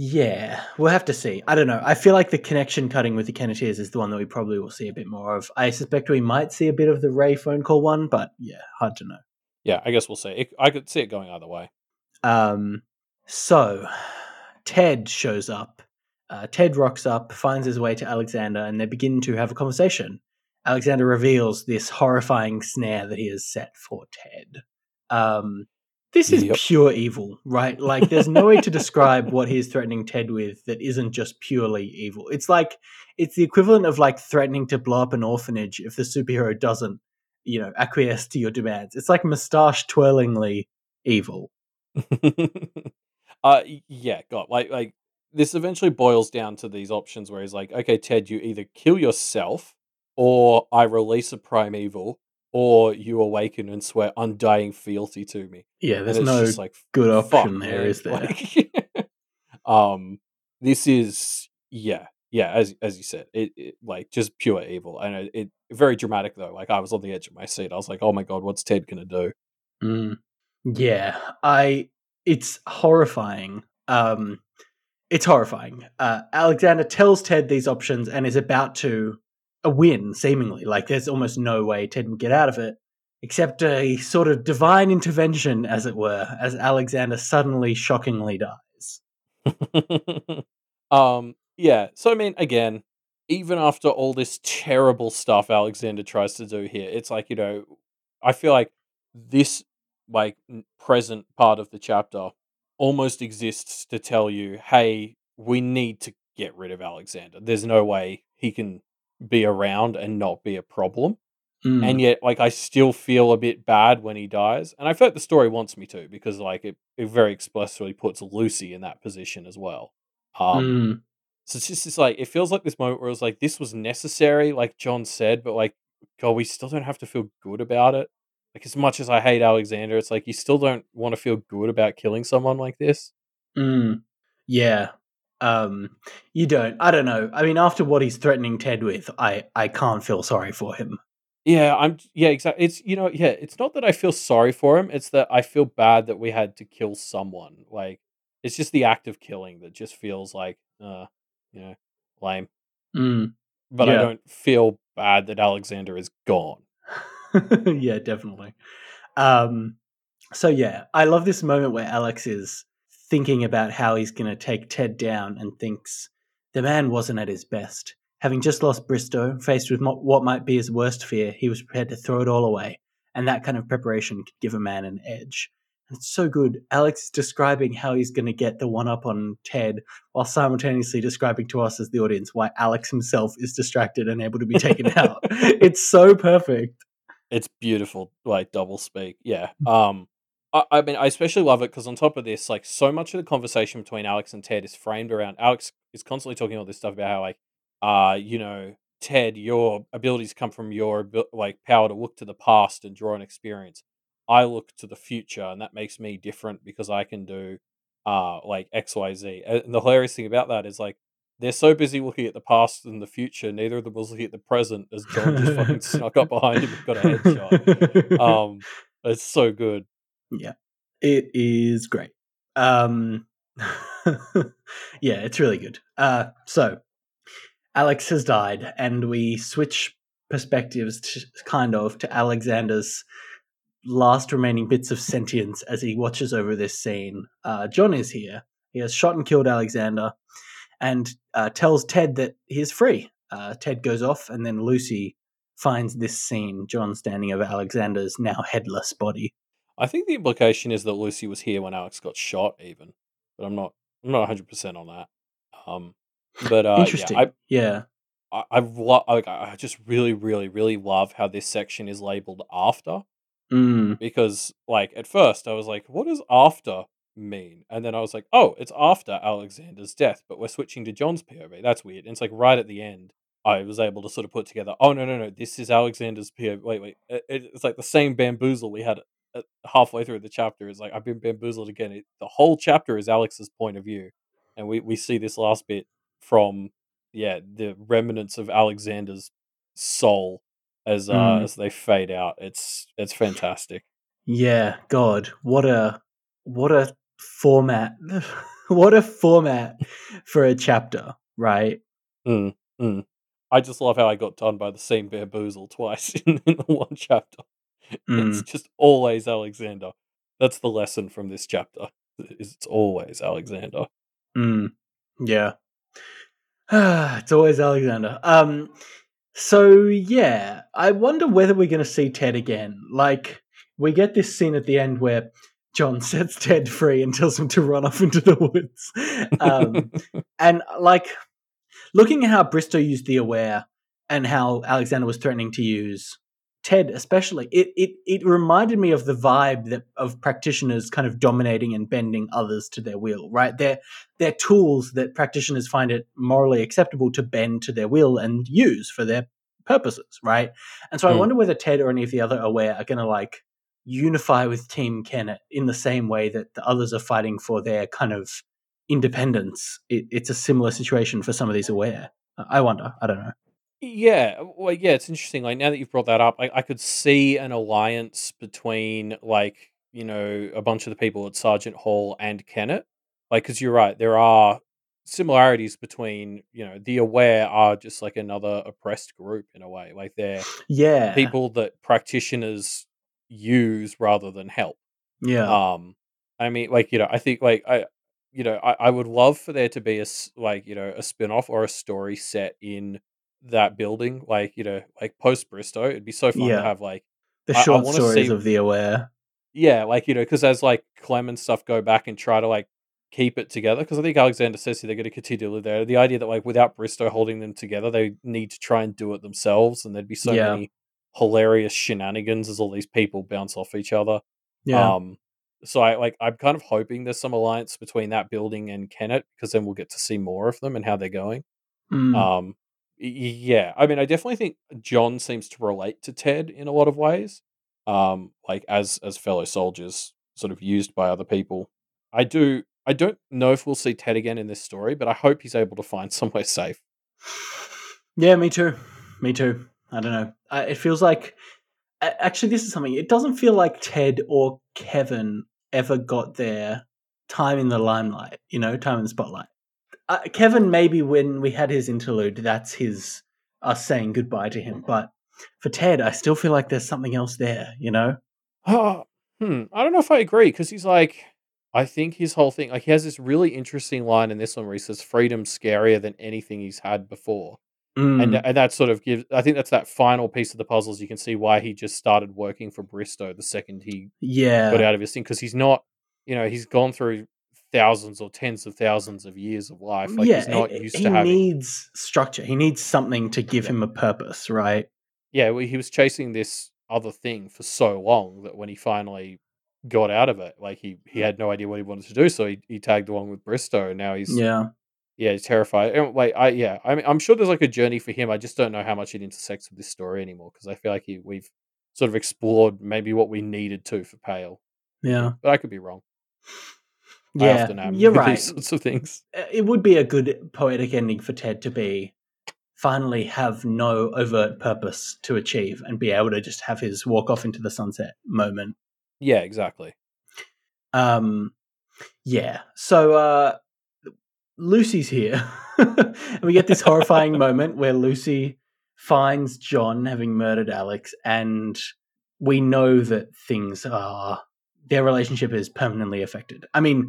yeah, we'll have to see. I don't know. I feel like the connection cutting with the Kenneteers is the one that we probably will see a bit more of. I suspect we might see a bit of the Ray phone call one, but yeah, hard to know. Yeah, I guess we'll see. It, I could see it going either way. Um so Ted shows up. Uh, Ted rocks up, finds his way to Alexander, and they begin to have a conversation. Alexander reveals this horrifying snare that he has set for Ted. Um, this is Yep. pure evil, right? Like, there's no way to describe what he's threatening Ted with that isn't just purely evil. It's like it's the equivalent of like threatening to blow up an orphanage if the superhero doesn't, you know, acquiesce to your demands. It's like mustache twirlingly evil. uh, yeah, God, like, like this eventually boils down to these options where he's like, okay, Ted, you either kill yourself, or I release a primeval, or you awaken and swear undying fealty to me. Yeah, there's no like good option there, man. is there? Like, um, this is yeah, yeah. As as you said, it, it like just pure evil, and it, it very dramatic though. Like I was on the edge of my seat. I was like, oh my god, what's Ted gonna do? Mm. Yeah, I. It's horrifying. Um, it's horrifying. Uh, Alexander tells Ted these options and is about to a win, seemingly. Like there's almost no way Ted would get out of it, except a sort of divine intervention, as it were, as Alexander suddenly, shockingly dies. um, yeah. So I mean, again, even after all this terrible stuff Alexander tries to do here, it's like you know, I feel like this like present part of the chapter almost exists to tell you, hey, we need to get rid of Alexander. There's no way he can be around and not be a problem. Mm. And yet, like, I still feel a bit bad when he dies. And I feel like the story wants me to because, like, it, it very explicitly puts Lucy in that position as well. Um, Mm. So it's just it's like it feels like this moment where it's like this was necessary, like John said, but like God, we still don't have to feel good about it. Like as much as I hate Alexander, it's like you still don't want to feel good about killing someone like this. Mm. Yeah. Um, you don't. I don't know. I mean, after what he's threatening Ted with, I I can't feel sorry for him. Yeah, I'm yeah, exactly. It's you know, yeah, it's not that I feel sorry for him, it's that I feel bad that we had to kill someone. Like it's just the act of killing that just feels like uh, you know, lame. Mm. But I don't feel bad that Alexander is gone. yeah, definitely. Um, so yeah, I love this moment where Alex is thinking about how he's going to take Ted down and thinks the man wasn't at his best. Having just lost Bristow, faced with what might be his worst fear, he was prepared to throw it all away, and that kind of preparation could give a man an edge. It's so good. Alex is describing how he's going to get the one up on Ted while simultaneously describing to us as the audience why Alex himself is distracted and able to be taken out. It's so perfect. It's beautiful, like double speak. Yeah. Um, I, I mean, I especially love it because on top of this, like, so much of the conversation between Alex and Ted is framed around Alex is constantly talking all this stuff about how, like, uh, you know, Ted, your abilities come from your like power to look to the past and draw an experience. I look to the future, and that makes me different because I can do uh like X, Y, Z. And the hilarious thing about that is like they're so busy looking at the past and the future, neither of them was looking at the present as John just fucking snuck up behind him and got a headshot. Um, it's so good. Yeah, it is great. Um, yeah, it's really good. Uh, so Alex has died, and we switch perspectives to, kind of to Alexander's last remaining bits of sentience as he watches over this scene. Uh, John is here. He has shot and killed Alexander and uh, tells Ted that he is free. Uh, Ted goes off, and then Lucy finds this scene John standing over Alexander's now headless body. I think the implication is that Lucy was here when Alex got shot, even, but I'm not. I'm not 100 percent on that. Um, but uh, Interesting. Yeah, I, yeah. I, I've lo- I, I just really, really, really love how this section is labeled after Mm. because, like, at first I was like, what does after mean? And then I was like, oh, it's after Alexander's death, but we're switching to John's POV. That's weird. And it's like right at the end, I was able to sort of put together, oh, no, no, no, this is Alexander's POV. Wait, wait. It, it's like the same bamboozle we had halfway through the chapter. It's like, I've been bamboozled again. It, the whole chapter is Alex's point of view. And we, we see this last bit from yeah the remnants of Alexander's soul as uh Mm. as they fade out. It's it's fantastic. Yeah, God, what a what a format. what a format for a chapter, right? Mm, mm. I just love how I got done by the same bamboozle twice in, in the one chapter. It's Mm. just always Alexander. That's the lesson from this chapter. Is it's always Alexander. Mm. Yeah. it's always Alexander. Um so yeah, I wonder whether we're going to see Ted again. Like we get this scene at the end where John sets Ted free and tells him to run off into the woods. Um and like looking at how Bristow used the aware and how Alexander was threatening to use Ted, especially, it it it reminded me of the vibe that of practitioners kind of dominating and bending others to their will. Right? They're they're tools that practitioners find it morally acceptable to bend to their will and use for their purposes. Right? And so I Hmm. wonder whether Ted or any of the other aware are going to like unify with Team Kennet in the same way that the others are fighting for their kind of independence. It, it's a similar situation for some of these aware. I wonder. I don't know. Yeah, well, yeah, it's interesting. Like now that you've brought that up, I, I could see an alliance between like you know a bunch of the people at Sergeant Hall and Kennet. Like, because you're right, there are similarities between you know the aware are just like another oppressed group in a way. Like they're Yeah. people that practitioners use rather than help. Yeah. Um, I mean, like you know, I think like I, you know, I, I would love for there to be a like you know a spin off or a story set in that building, like you know, like post Bristow. It'd be so fun Yeah. to have like the I- I short wanna stories see- of the aware. yeah, like you know, because as like Clem and stuff go back and try to like keep it together, because I think Alexander says they're going to continue to live there. The idea that like without Bristow holding them together, they need to try and do it themselves, and there'd be so Yeah. many hilarious shenanigans as all these people bounce off each other. Yeah. Um, so I like I'm kind of hoping there's some alliance between that building and Kennet because then we'll get to see more of them and how they're going. Mm. Um, yeah, I mean, I definitely think John seems to relate to Ted in a lot of ways. Um, like as as fellow soldiers, sort of used by other people. I do. I don't know if we'll see Ted again in this story, but I hope he's able to find somewhere safe. Yeah, me too. Me too. I don't know. I, it feels like actually this is something. It doesn't feel like Ted or Kevin ever got their time in the limelight. You know, time in the spotlight. Uh, Kevin, maybe when we had his interlude, that's his us saying goodbye to him. But for Ted, I still feel like there's something else there. You know. Oh, hmm. I don't know if I agree because he's like, I think his whole thing, like, he has this really interesting line in this one where he says, "Freedom's scarier than anything he's had before." Mm. and and that sort of gives. I think that's that final piece of the puzzles. You can see why he just started working for Bristow the second he yeah, got out of his thing because he's not, you know, he's gone through thousands or tens of thousands of years of life. Like yeah, he's not he, used he to having. He needs structure. He needs something to give Yeah. him a purpose, right? yeah, well, he was chasing this other thing for so long that when he finally got out of it, like he he had no idea what he wanted to do, so he, he tagged along with Bristow, and now he's yeah, Yeah, he's terrified. And, like I yeah, I mean, I'm sure there's like a journey for him. I just don't know how much it intersects with this story anymore because I feel like he, we've sort of explored maybe what we needed to for Pale, yeah, but I could be wrong. Yeah. You're right. These sorts of things. Uh, It would be a good poetic ending for Ted to be finally have no overt purpose to achieve and be able to just have his walk off into the sunset moment. Yeah, exactly. Um, yeah. So uh, Lucy's here, and we get this horrifying moment where Lucy finds John having murdered Alex, and we know that things are their relationship is permanently affected. I mean,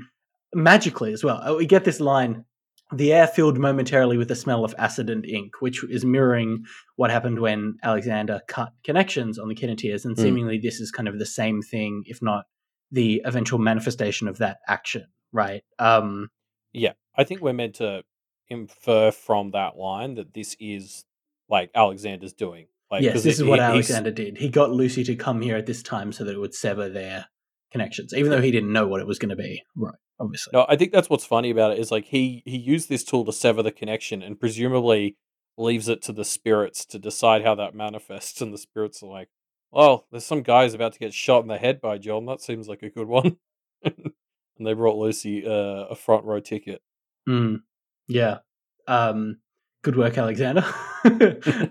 magically as well. Uh, We get this line. The air filled momentarily with the smell of acid and ink, which is mirroring what happened when Alexander cut connections on the Kenneteers, and Mm. seemingly this is kind of the same thing, if not the eventual manifestation of that action, right? Um, Yeah, I think we're meant to infer from that line that this is like Alexander's doing. Like, yes, this it- is what he's- Alexander did. He got Lucy to come here at this time so that it would sever their connections, even though he didn't know what it was going to be. Right, obviously. No, I think that's what's funny about it is like he he used this tool to sever the connection and presumably leaves it to the spirits to decide how that manifests. And the spirits are like, "Oh, there's some guy's about to get shot in the head by John. That seems like a good one." and they brought Lucy uh, a front row ticket. Mm, yeah. Um, good work, Alexander.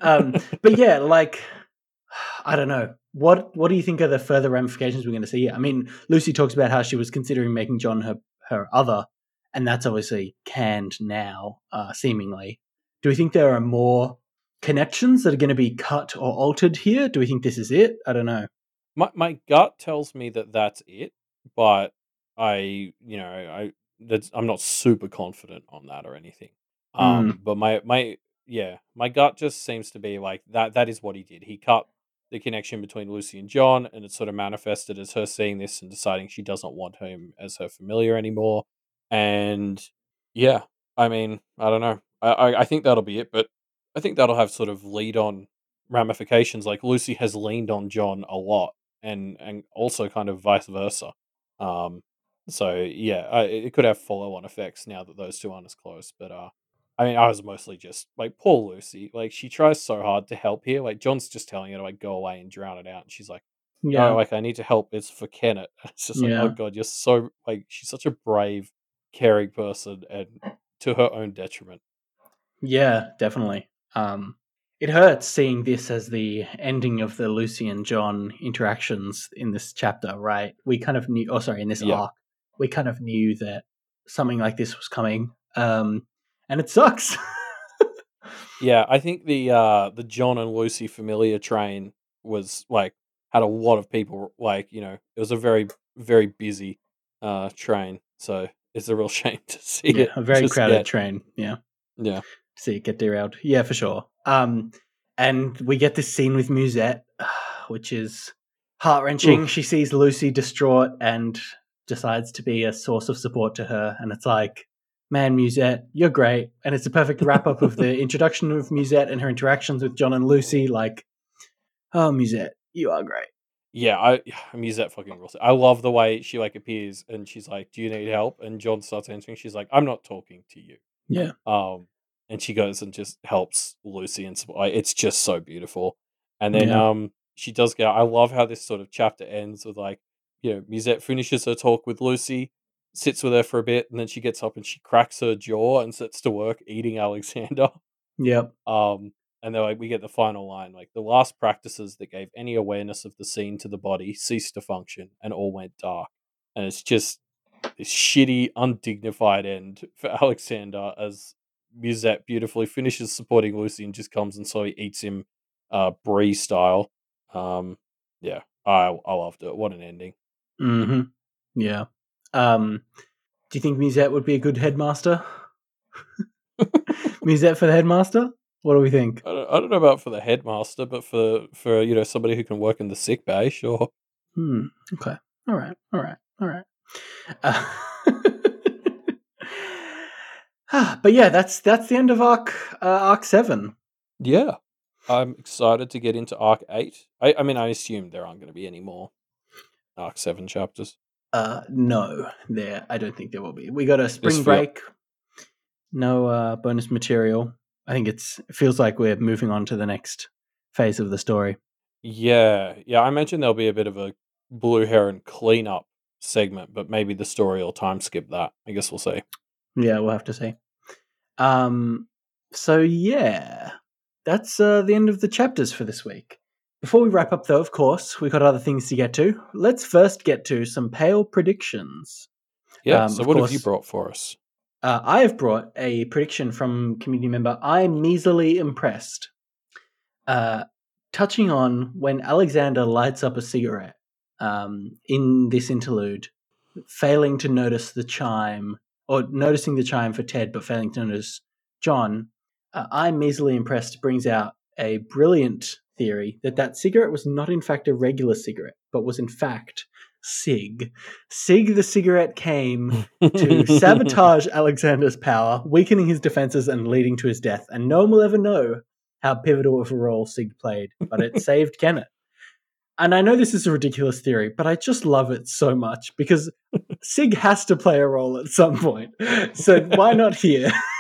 um, but yeah, like I don't know. What what do you think are the further ramifications we're going to see here? I mean, Lucy talks about how she was considering making John her her other, and that's obviously canned now, uh, seemingly. Do we think there are more connections that are going to be cut or altered here? Do we think this is it? I don't know. My my gut tells me that that's it, but I you know I that's I'm not super confident on that or anything. Um, but my my yeah my gut just seems to be like that that is what he did. He cut the connection between Lucy and John, and it sort of manifested as her seeing this and deciding she doesn't want him as her familiar anymore. And yeah, I mean I don't know. I I, I think that'll be it, but I think that'll have sort of lead on ramifications. Like Lucy has leaned on John a lot and and also kind of vice versa. Um, so yeah, I, it could have follow on effects now that those two aren't as close. But uh, I mean, I was mostly just like poor Lucy. Like she tries so hard to help here. Like John's just telling her to like go away and drown it out, and she's like, Yeah. "No, like I need to help. It's for Kennet." It's just like, Yeah. oh god, you're so like she's such a brave, caring person, and to her own detriment. Yeah, definitely. Um, it hurts seeing this as the ending of the Lucy and John interactions in this chapter, right? We kind of knew, oh, sorry, in this Yeah. arc, we kind of knew that something like this was coming. Um, and it sucks. Yeah, I think the uh the John and Lucy familiar train was like had a lot of people like, you know, it was a very very busy uh train. So it's a real shame to see yeah, it. a very just crowded train. Yeah. Yeah. see it get derailed. Yeah, for sure. Um, and we get this scene with Musette, which is heart wrenching. She sees Lucy distraught and decides to be a source of support to her. And it's like, man, Musette, you're great. And it's a perfect wrap up of the introduction of Musette and her interactions with John and Lucy. Like, oh, Musette, you are great. Yeah, I I'm use that fucking rules. I love the way she like appears and she's like, "Do you need help?" And John starts answering. She's like, "I'm not talking to you." Yeah. Um, and she goes and just helps Lucy and it's just so beautiful. And then Yeah. um, she does get. I love how this sort of chapter ends with like, you know, Musette finishes her talk with Lucy, sits with her for a bit, and then she gets up and she cracks her jaw and sets to work eating Alexander. Yep. Um, and then like we get the final line, like the last practices that gave any awareness of the scene to the body ceased to function, and all went dark. And it's just this shitty, undignified end for Alexander as Musette beautifully finishes supporting Lucy and just comes and slowly eats him, uh, Brie style. Um, yeah, I I loved it. What an ending. hmm Yeah. Um, do you think Musette would be a good headmaster? Musette for the headmaster? What do we think? I don't, I don't know about for the headmaster, but for for you know somebody who can work in the sick bay, sure. Hmm. Okay. All right. All right. All right. Uh, but yeah, that's that's the end of arc uh, arc seven. Yeah, I'm excited to get into arc eight. I, I mean, I assume there aren't going to be any more arc seven chapters. Uh, no, there. I don't think there will be. We got a spring break. No uh, bonus material. I think it's it feels like we're moving on to the next phase of the story. Yeah, yeah. I imagine there'll be a bit of a blue heron cleanup segment, but maybe the story will time skip that. I guess we'll see. Yeah, we'll have to see. Um. So yeah, that's uh, the end of the chapters for this week. Before we wrap up, though, of course, we've got other things to get to. Let's first get to some pale predictions. Yeah. Um, so, what course, have you brought for us? Uh, I have brought a prediction from community member. I'm easily impressed. Uh, touching on when Alexander lights up a cigarette um, in this interlude, failing to notice the chime, or noticing the chime for Ted, but failing to notice John. Uh, I'm easily impressed brings out a brilliant theory that that cigarette was not in fact a regular cigarette, but was in fact Sig. Sig the cigarette came to sabotage Alexander's power, weakening his defenses and leading to his death. And no one will ever know how pivotal of a role Sig played, but it saved Kennet. And I know this is a ridiculous theory, but I just love it so much because Sig has to play a role at some point. So why not here?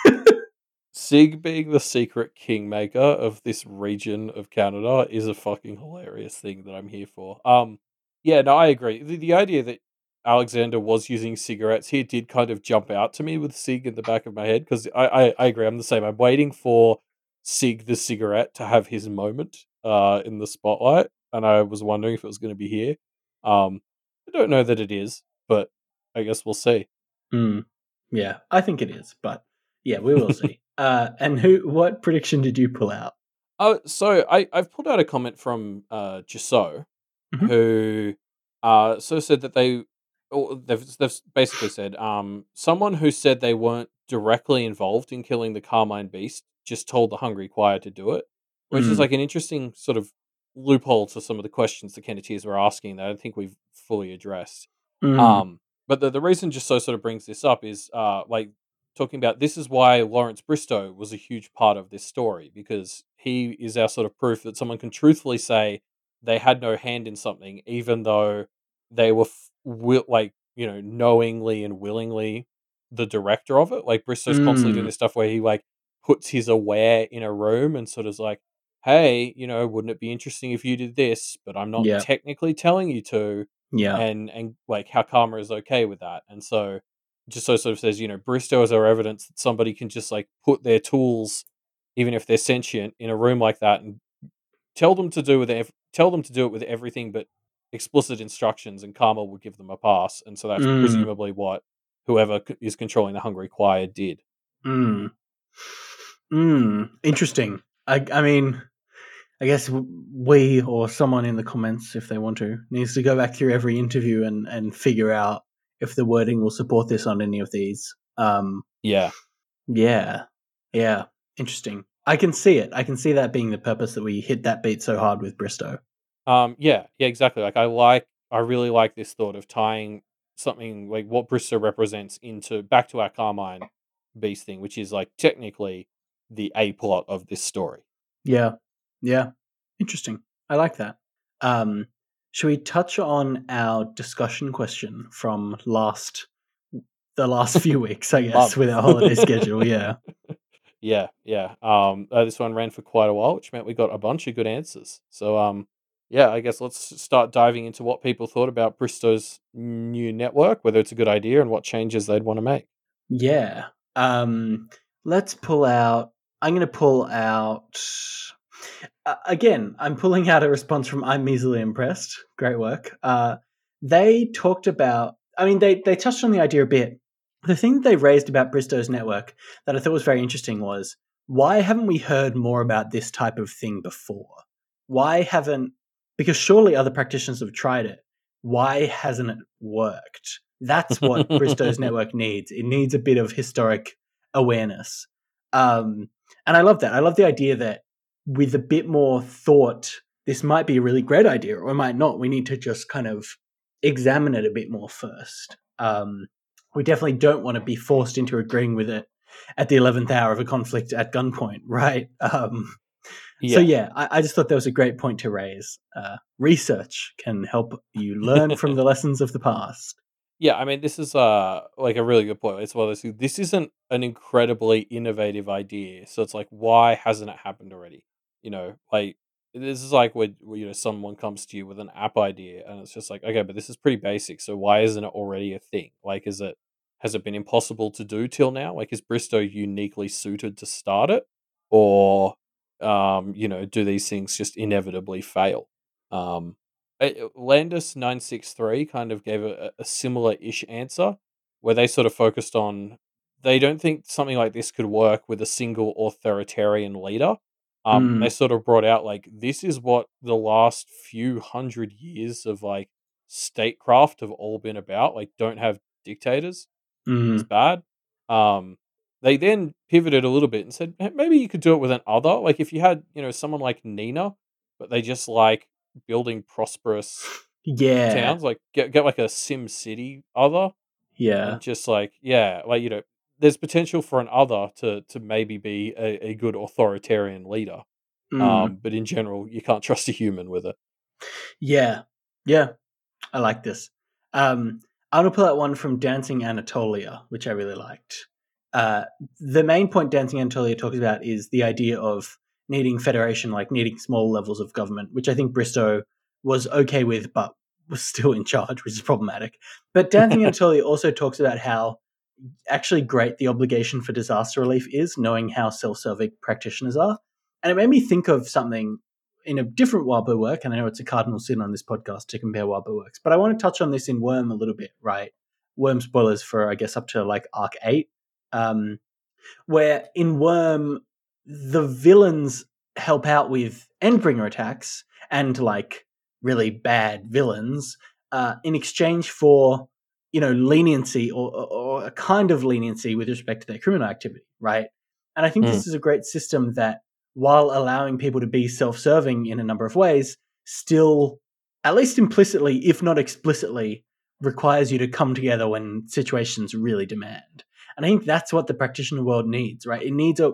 Sig being the secret kingmaker of this region of Canada is a fucking hilarious thing that I'm here for. Um, yeah, no, I agree. The, the idea that Alexander was using cigarettes here did kind of jump out to me with Sig in the back of my head because I, I, I agree. I'm the same. I'm waiting for Sig the cigarette to have his moment uh, in the spotlight, and I was wondering if it was going to be here. Um, I don't know that it is, but I guess we'll see. Mm, yeah, I think it is, but yeah, we will see. Uh, and who? What prediction did you pull out? Oh, so I I've pulled out a comment from uh mm-hmm. who uh so said that they they've they've basically said um someone who said they weren't directly involved in killing the Carmine Beast just told the Hungry Choir to do it, which mm. is like an interesting sort of loophole to some of the questions the Kenneteers were asking that I don't think we've fully addressed. Mm. Um, but the, the reason just so sort of brings this up is uh like talking about this is why Lawrence Bristow was a huge part of this story because he is our sort of proof that someone can truthfully say they had no hand in something, even though they were f- will, like you know knowingly and willingly the director of it. Like Bristow's mm. constantly doing mm. this stuff where he like puts his aware in a room and sort of is like, hey, you know, wouldn't it be interesting if you did this? But I'm not yeah. technically telling you to. Yeah. And and like how Karma is okay with that. And so just so sort of says, you know, Bristow is our evidence that somebody can just like put their tools, even if they're sentient, in a room like that and tell them to do with ev- tell them to do it with everything but explicit instructions, and Karma would give them a pass. And so that's mm. presumably what whoever is controlling the Hungry Choir did. Hmm. Hmm. Interesting. I. I mean. I guess we or someone in the comments, if they want to, needs to go back through every interview and, and figure out if the wording will support this on any of these. Um, yeah, yeah, yeah. Interesting. I can see it. I can see that being the purpose that we hit that beat so hard with Bristow. Um, yeah, yeah, exactly. Like I like, I really like this thought of tying something like what Bristow represents into back to our Carmine Beast thing, which is like technically the a plot of this story. Yeah, yeah, interesting. I like that. Um, should we touch on our discussion question from last the last few weeks, I guess, with our holiday schedule? Yeah. Yeah, yeah. Um, uh, this one ran for quite a while, which meant we got a bunch of good answers. So, um, yeah, I guess let's start diving into what people thought about Bristow's new network, whether it's a good idea, and what changes they'd want to make. Yeah. Um, let's pull out. I'm going to pull out uh, again, I'm pulling out a response from I'm easily impressed. Great work. Uh, they talked about, I mean, they, they touched on the idea a bit. The thing that they raised about Bristow's network that I thought was very interesting was why haven't we heard more about this type of thing before? Why haven't, because surely other practitioners have tried it. Why hasn't it worked? That's what Bristow's network needs. It needs a bit of historic awareness. Um, and I love that. I love the idea that with a bit more thought, this might be a really great idea, or it might not. We need to just kind of examine it a bit more first. Um, we definitely don't want to be forced into agreeing with it at the eleventh hour of a conflict at gunpoint, right? Um, yeah. So yeah, I, I, just thought that was a great point to raise. Uh, research can help you learn from the lessons of the past. Yeah, I mean, this is uh like a really good point. It's well, this isn't an incredibly innovative idea, so it's like, why hasn't it happened already? You know, like this is like when you know someone comes to you with an app idea, and it's just like, okay, but this is pretty basic, so why isn't it already a thing? Like, is it has it been impossible to do till now? Like, is Bristow uniquely suited to start it, or um, you know, do these things just inevitably fail? Um, Landis nine six three kind of gave a, a similar ish answer, where they sort of focused on they don't think something like this could work with a single authoritarian leader. Um, mm. They sort of brought out like this is what the last few hundred years of like statecraft have all been about. Like, don't have dictators. Mm. It's bad. Um, they then pivoted a little bit and said maybe you could do it with an other. Like if you had, you know, someone like Nina, but they just like building prosperous yeah towns, like get get like a Sim City other. Yeah. Just like yeah, like you know, there's potential for an other to to maybe be a, a good authoritarian leader. Mm. Um, but in general, you can't trust a human with it. Yeah. Yeah. I like this. Um, I'm gonna pull out one from Dancing Anatolia, which I really liked. Uh, the main point Dancing Anatolia talks about is the idea of needing federation, like needing small levels of government, which I think Bristow was okay with, but was still in charge, which is problematic. But Dancing Anatolia also talks about how actually great the obligation for disaster relief is, knowing how self-serving practitioners are. And it made me think of something in a different Wildbow work, and I know it's a cardinal sin on this podcast to compare Wildbow works, but I want to touch on this in Worm a little bit, right? Worm spoilers for I guess up to like arc eight, um, where in Worm the villains help out with Endbringer attacks and like really bad villains uh, in exchange for you know leniency or, or, a kind of leniency with respect to their criminal activity, right? And I think mm. this is a great system that, while allowing people to be self-serving in a number of ways, still, at least implicitly, if not explicitly, requires you to come together when situations really demand. And I think that's what the practitioner world needs, right? It needs a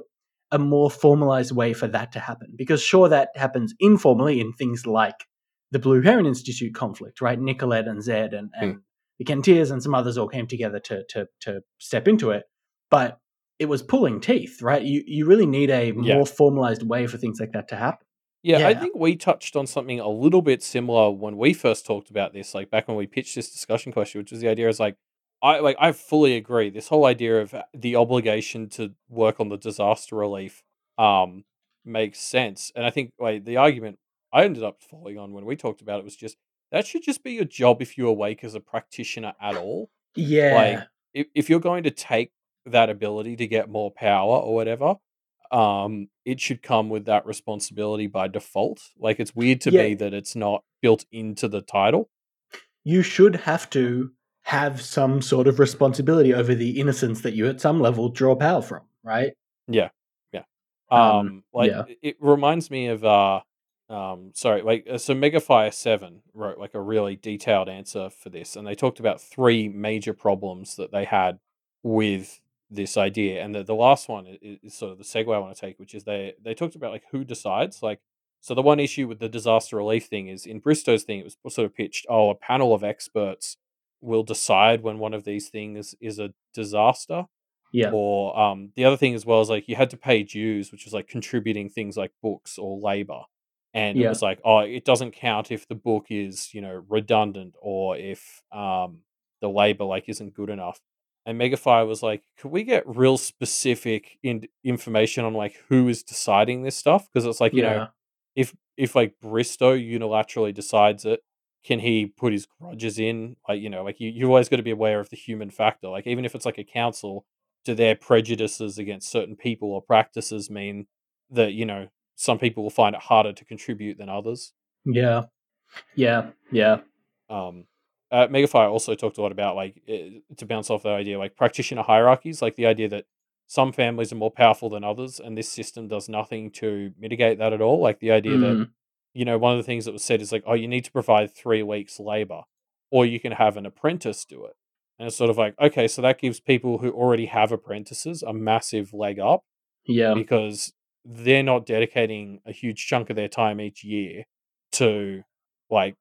a more formalized way for that to happen. Because sure, that happens informally in things like the Blue Heron Institute conflict, right? Nicolette and Zed and, and mm. The Kenneteers and some others all came together to to to step into it. But it was pulling teeth, right? You you really need a yeah. more formalized way for things like that to happen. Yeah, yeah, I think we touched on something a little bit similar when we first talked about this, like back when we pitched this discussion question, which was the idea is like I like I fully agree. This whole idea of the obligation to work on the disaster relief um makes sense. And I think like the argument I ended up falling on when we talked about it was just that should just be your job if you awake as a practitioner at all. Yeah. Like if, if you're going to take that ability to get more power or whatever, um, it should come with that responsibility by default. Like it's weird to yeah. me that it's not built into the title. You should have to have some sort of responsibility over the innocence that you at some level draw power from, right? Yeah. Yeah. Um, um like yeah. it reminds me of uh um sorry, like uh, so Megafire 7 wrote like a really detailed answer for this and they talked about three major problems that they had with this idea and the, the last one is, is sort of the segue I want to take which is they they talked about like who decides like so the one issue with the disaster relief thing is in Bristow's thing it was sort of pitched oh a panel of experts will decide when one of these things is a disaster. Yeah. Or um, the other thing as well is like you had to pay dues, which was like contributing things like books or labor. And yeah. it was like, oh, it doesn't count if the book is, you know, redundant or if um, the labor like isn't good enough. And Megafire was like, could we get real specific in- information on like who is deciding this stuff? Because it's like, you yeah. know, if if like Bristow unilaterally decides it, can he put his grudges in? Like, you know, like you, you always got to be aware of the human factor. Like, even if it's like a council, do their prejudices against certain people or practices mean that, you know, some people will find it harder to contribute than others? Yeah. Yeah. Yeah. Um, uh, Megafire also talked a lot about like uh, to bounce off that idea, like practitioner hierarchies, like the idea that some families are more powerful than others, and this system does nothing to mitigate that at all. Like the idea that Mm. you know, one of the things that was said is like, oh, you need to provide three weeks labor, or you can have an apprentice do it. And it's sort of like, okay, so that gives people who already have apprentices a massive leg up Yeah. because they're not dedicating a huge chunk of their time each year to like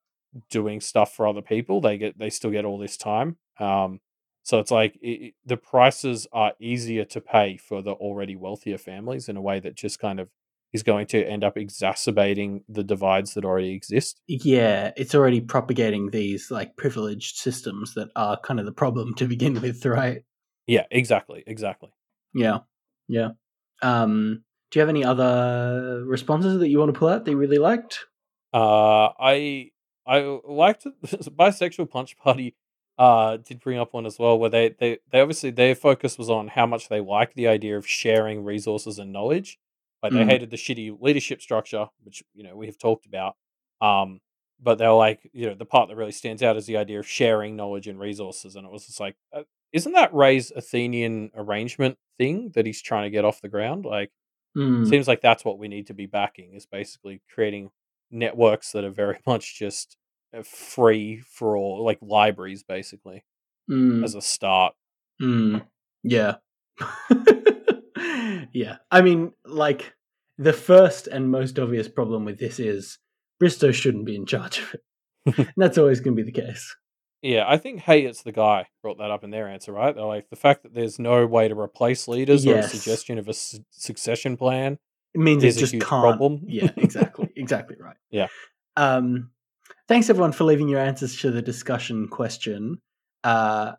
doing stuff for other people. They get they still get all this time. Um, so it's like it, the prices are easier to pay for the already wealthier families in a way that just kind of is going to end up exacerbating the divides that already exist. Yeah, it's already propagating these like privileged systems that are kind of the problem to begin with, right? Yeah, exactly, exactly. Yeah. Yeah. Um do you have any other responses that you want to pull out that you really liked? Uh, I I liked bisexual punch party. Uh, did bring up one as well where they, they they obviously their focus was on how much they like the idea of sharing resources and knowledge. Like they Mm. hated the shitty leadership structure, which you know we have talked about. Um, but they were like, you know, the part that really stands out is the idea of sharing knowledge and resources, and it was just like, uh, isn't that Ray's Athenian arrangement thing that he's trying to get off the ground? Like, Mm. seems like that's what we need to be backing is basically creating networks that are very much just uh, free for all like libraries basically Mm. as a start Mm, yeah. yeah. I mean, like, the first and most obvious problem with this is Bristow shouldn't be in charge of it. and that's always going to be the case. Yeah i think hey it's the guy brought that up in their answer right they're like the fact that there's no way to replace leaders or a Yes. suggestion of a su- succession plan It means Is it a just huge can't. problem. yeah, exactly. Exactly right. Yeah. Um, thanks, everyone, for leaving your answers to the discussion question. Uh,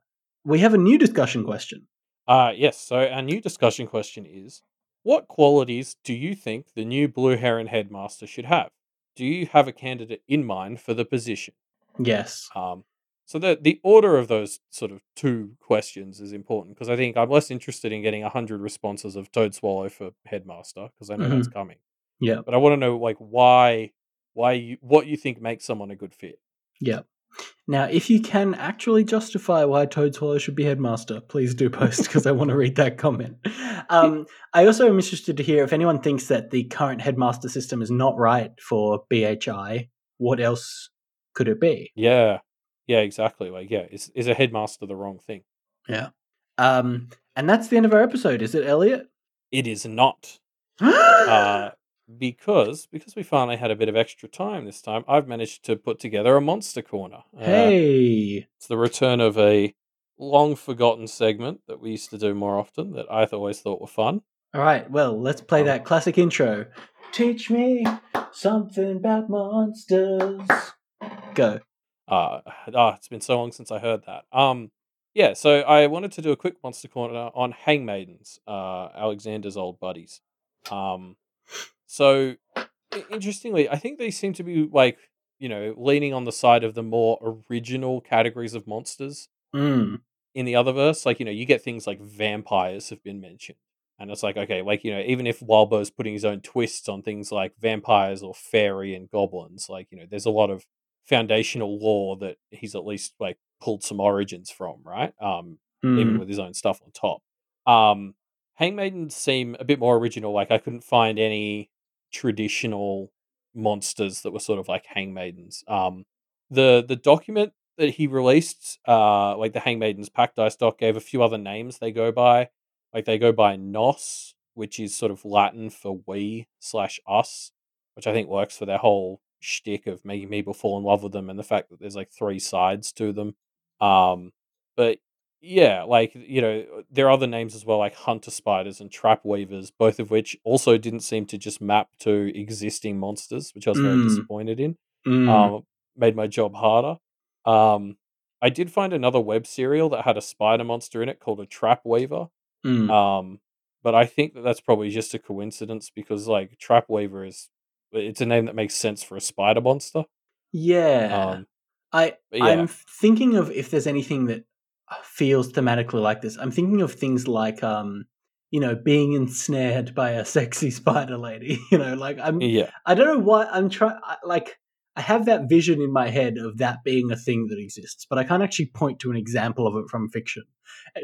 we have a new discussion question. uh yes so our new discussion question is what qualities do you think the new blue heron headmaster should have do you have a candidate in mind for the position Yes. Um, so the the order of those sort of two questions is important because I think I'm less interested in getting hundred responses of Toad Swallow for headmaster because I know that's coming. Yeah. But I want to know like why why you what you think makes someone a good fit. Yeah. Now, if you can actually justify why Toad Swallow should be headmaster, please do post because I want to read that comment. Um, I also am interested to hear if anyone thinks that the current headmaster system is not right for BHI. What else could it be? Yeah, yeah, exactly. Like yeah, is is a headmaster the wrong thing? Yeah. Um, and that's the end of our episode. Is it, Elliot? It is not. Uh, because because we finally had a bit of extra time this time, I've managed to put together a monster corner. Uh, hey. It's the return of a long forgotten segment that we used to do more often that I always thought were fun. All right. Well, let's play Um, that classic intro. Teach me something about monsters. Go. Uh, ah, it's been so long since I heard that. Um, yeah, so I wanted to do a quick monster corner on Hangmaidens, uh, Alexander's old buddies. Um, so interestingly, I think they seem to be like you know leaning on the side of the more original categories of monsters Mm. in the other verse, like you know, you get things like vampires have been mentioned, and it's like okay, like you know, even if Wildbow's putting his own twists on things like vampires or fairy and goblins, like you know, there's a lot of foundational lore that he's at least like pulled some origins from, right? Um, even Mm. with his own stuff on top. Um, Hangmaidens seem a bit more original. Like I couldn't find any traditional monsters that were sort of like Hangmaidens. Um, the the document that he released, uh, like the Hangmaidens Pact Dice doc, gave a few other names they go by. Like they go by Nos, which is sort of Latin for we slash us, which I think works for their whole shtick of making people fall in love with them and the fact that there's like three sides to them. Um, but yeah, like you know, there are other names as well, like hunter spiders and trap weavers, both of which also didn't seem to just map to existing monsters, which I was very Mm. disappointed in. Mm. Um, made my job harder. Um, I did find another web serial that had a spider monster in it called a trap weaver. Mm. Um, but I think that that's probably just a coincidence because like trap weaver is it's a name that makes sense for a spider monster. yeah. Um, I yeah. I'm thinking of if there's anything that feels thematically like this. I'm thinking of things like um you know being ensnared by a sexy spider lady. You know, like I'm yeah, I don't know why I'm trying like I have that vision in my head of that being a thing that exists, but I can't actually point to an example of it from fiction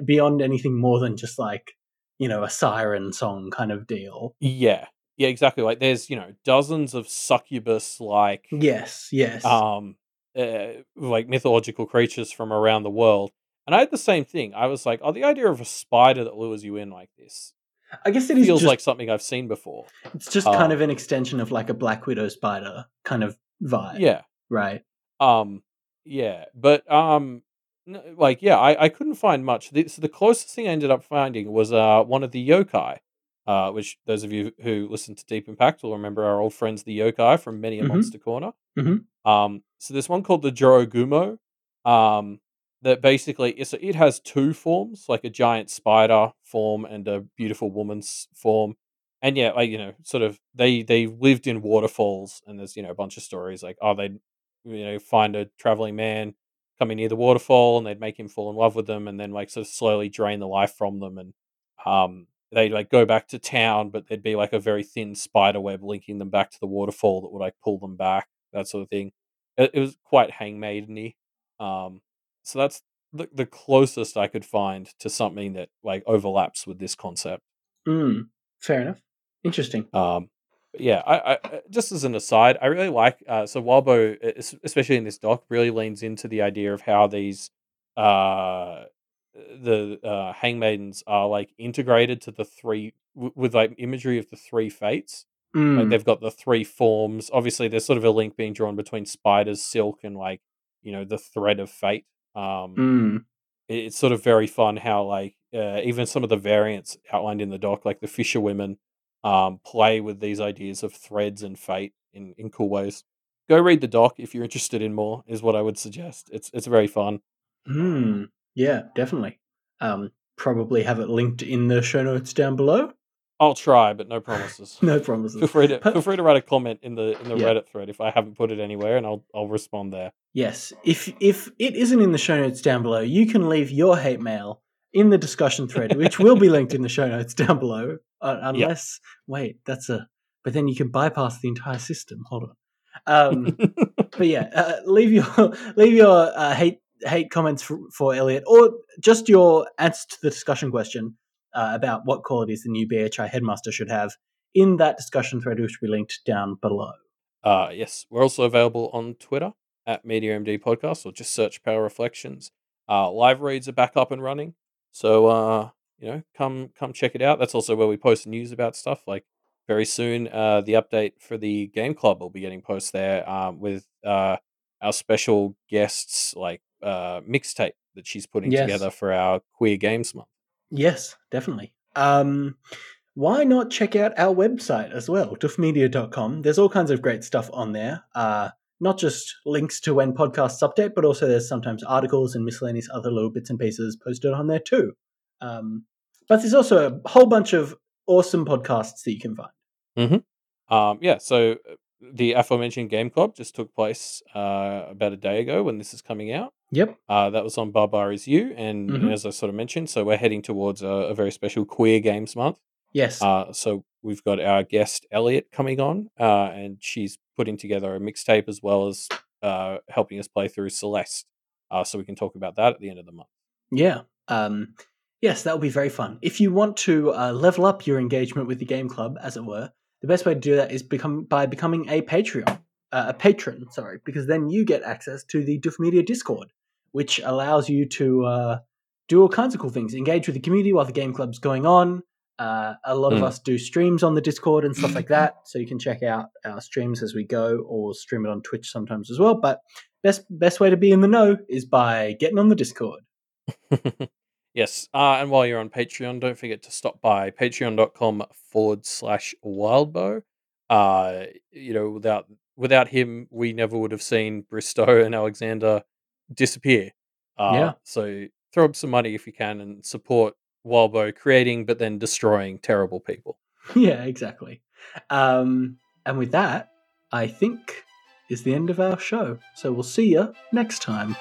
beyond anything more than just like you know, a siren song kind of deal. Yeah, yeah, exactly. Like there's you know dozens of succubus like Yes, yes. um uh, like mythological creatures from around the world. And I had the same thing. I was like, oh, the idea of a spider that lures you in like this I guess it feels just, like something I've seen before. it's just kind uh, of an extension of like a Black Widow spider kind of vibe. Yeah. Right. Um, yeah, but um, like yeah, I, I couldn't find much. The, so the closest thing I ended up finding was uh one of the yokai, uh, which those of you who listen to Deep Impact will remember our old friends the yokai from many a Mhm. Monster Corner. Mhm. Um, so there's one called the Jorogumo, um, that basically so it has two forms, like a giant spider form and a beautiful woman's form. And yeah, like you know, sort of they they lived in waterfalls, and there's you know a bunch of stories like oh they you know find a traveling man coming near the waterfall and they'd make him fall in love with them and then like sort of slowly drain the life from them and um they'd like go back to town but there'd be like a very thin spider web linking them back to the waterfall that would like pull them back that sort of thing it, it was quite hangmaideny um so that's the, the closest i could find to something that like overlaps with this concept Mm. Fair enough. Interesting. um, yeah, I, I uh, just as an aside, I really like uh, so Wildbow, especially in this doc, really leans into the idea of how these uh the uh hangmaidens are like integrated to the three w- with like imagery of the three fates. Like Mm. they've got the three forms. Obviously, there's sort of a link being drawn between spiders, silk, and like you know the thread of fate. Um, Mm. it- it's sort of very fun how like uh, even some of the variants outlined in the doc, like the fisher women, um, play with these ideas of threads and fate in, in cool ways. Go read the doc if you're interested in more. Is what I would suggest. It's it's very fun. Mm. Yeah, definitely. Um, probably have it linked in the show notes down below. I'll try, but no promises. No promises. feel free to feel free to write a comment in the in the Yeah. Reddit thread if I haven't put it anywhere, and I'll I'll respond there. Yes. If if it isn't in the show notes down below, you can leave your hate mail in the discussion thread, which will be linked in the show notes down below. Uh, unless, wait, that's a. But then you can bypass the entire system. Hold on. Um, but yeah, uh, leave your leave your uh, hate hate comments for, for Elliot, or just your answer to the discussion question uh, about what qualities the new BHI headmaster should have in that discussion thread, which will be linked down below. Uh, yes, we're also available on Twitter at MediaMD Podcast, or just search Pale Reflections. Uh, live reads are back up and running, so uh, you know, come come check it out. That's also where we post news about stuff. Like very soon, uh, the update for the Game Club will be getting posted there um, with uh, our special guests, like uh, mixtape that she's putting Yes. together for our Queer Games Month. Yes, definitely. Um, why not check out our website as well, duffmedia.com. There's all kinds of great stuff on there. Uh, not just links to when podcasts update, but also there's sometimes articles and miscellaneous other little bits and pieces posted on there too. Um, but there's also a whole bunch of awesome podcasts that you can find. Um, yeah, so uh, the aforementioned Game Club just took place uh, about a day ago when this is coming out. Yep. Uh, that was on Baba Is You, and Mhm. as I sort of mentioned, so we're heading towards a, a very special Queer Games Month. Yes. Uh, so we've got our guest Elliot coming on, uh, and she's putting together a mixtape as well as uh, helping us play through Celeste. Uh, so we can talk about that at the end of the month. Yeah. Um, yes, that will be very fun. If you want to uh, level up your engagement with the game club, as it were, the best way to do that is become by becoming a Patreon, uh, a patron. Sorry, because then you get access to the Duff Media Discord, which allows you to uh, do all kinds of cool things, engage with the community while the game club's going on. Uh, a lot of Mm. us do streams on the Discord and stuff like that, so you can check out our streams as we go, or stream it on Twitch sometimes as well. But best best way to be in the know is by getting on the Discord. yes. Uh, and while you're on Patreon, don't forget to stop by patreon.com forward slash wildbow. Uh, you know, without without him, we never would have seen Bristow and Alexander disappear. Uh, Yeah. So throw up some money if you can and support Wildbow creating but then destroying terrible people. yeah, exactly. Um, and with that, I think is the end of our show. So we'll see you next time.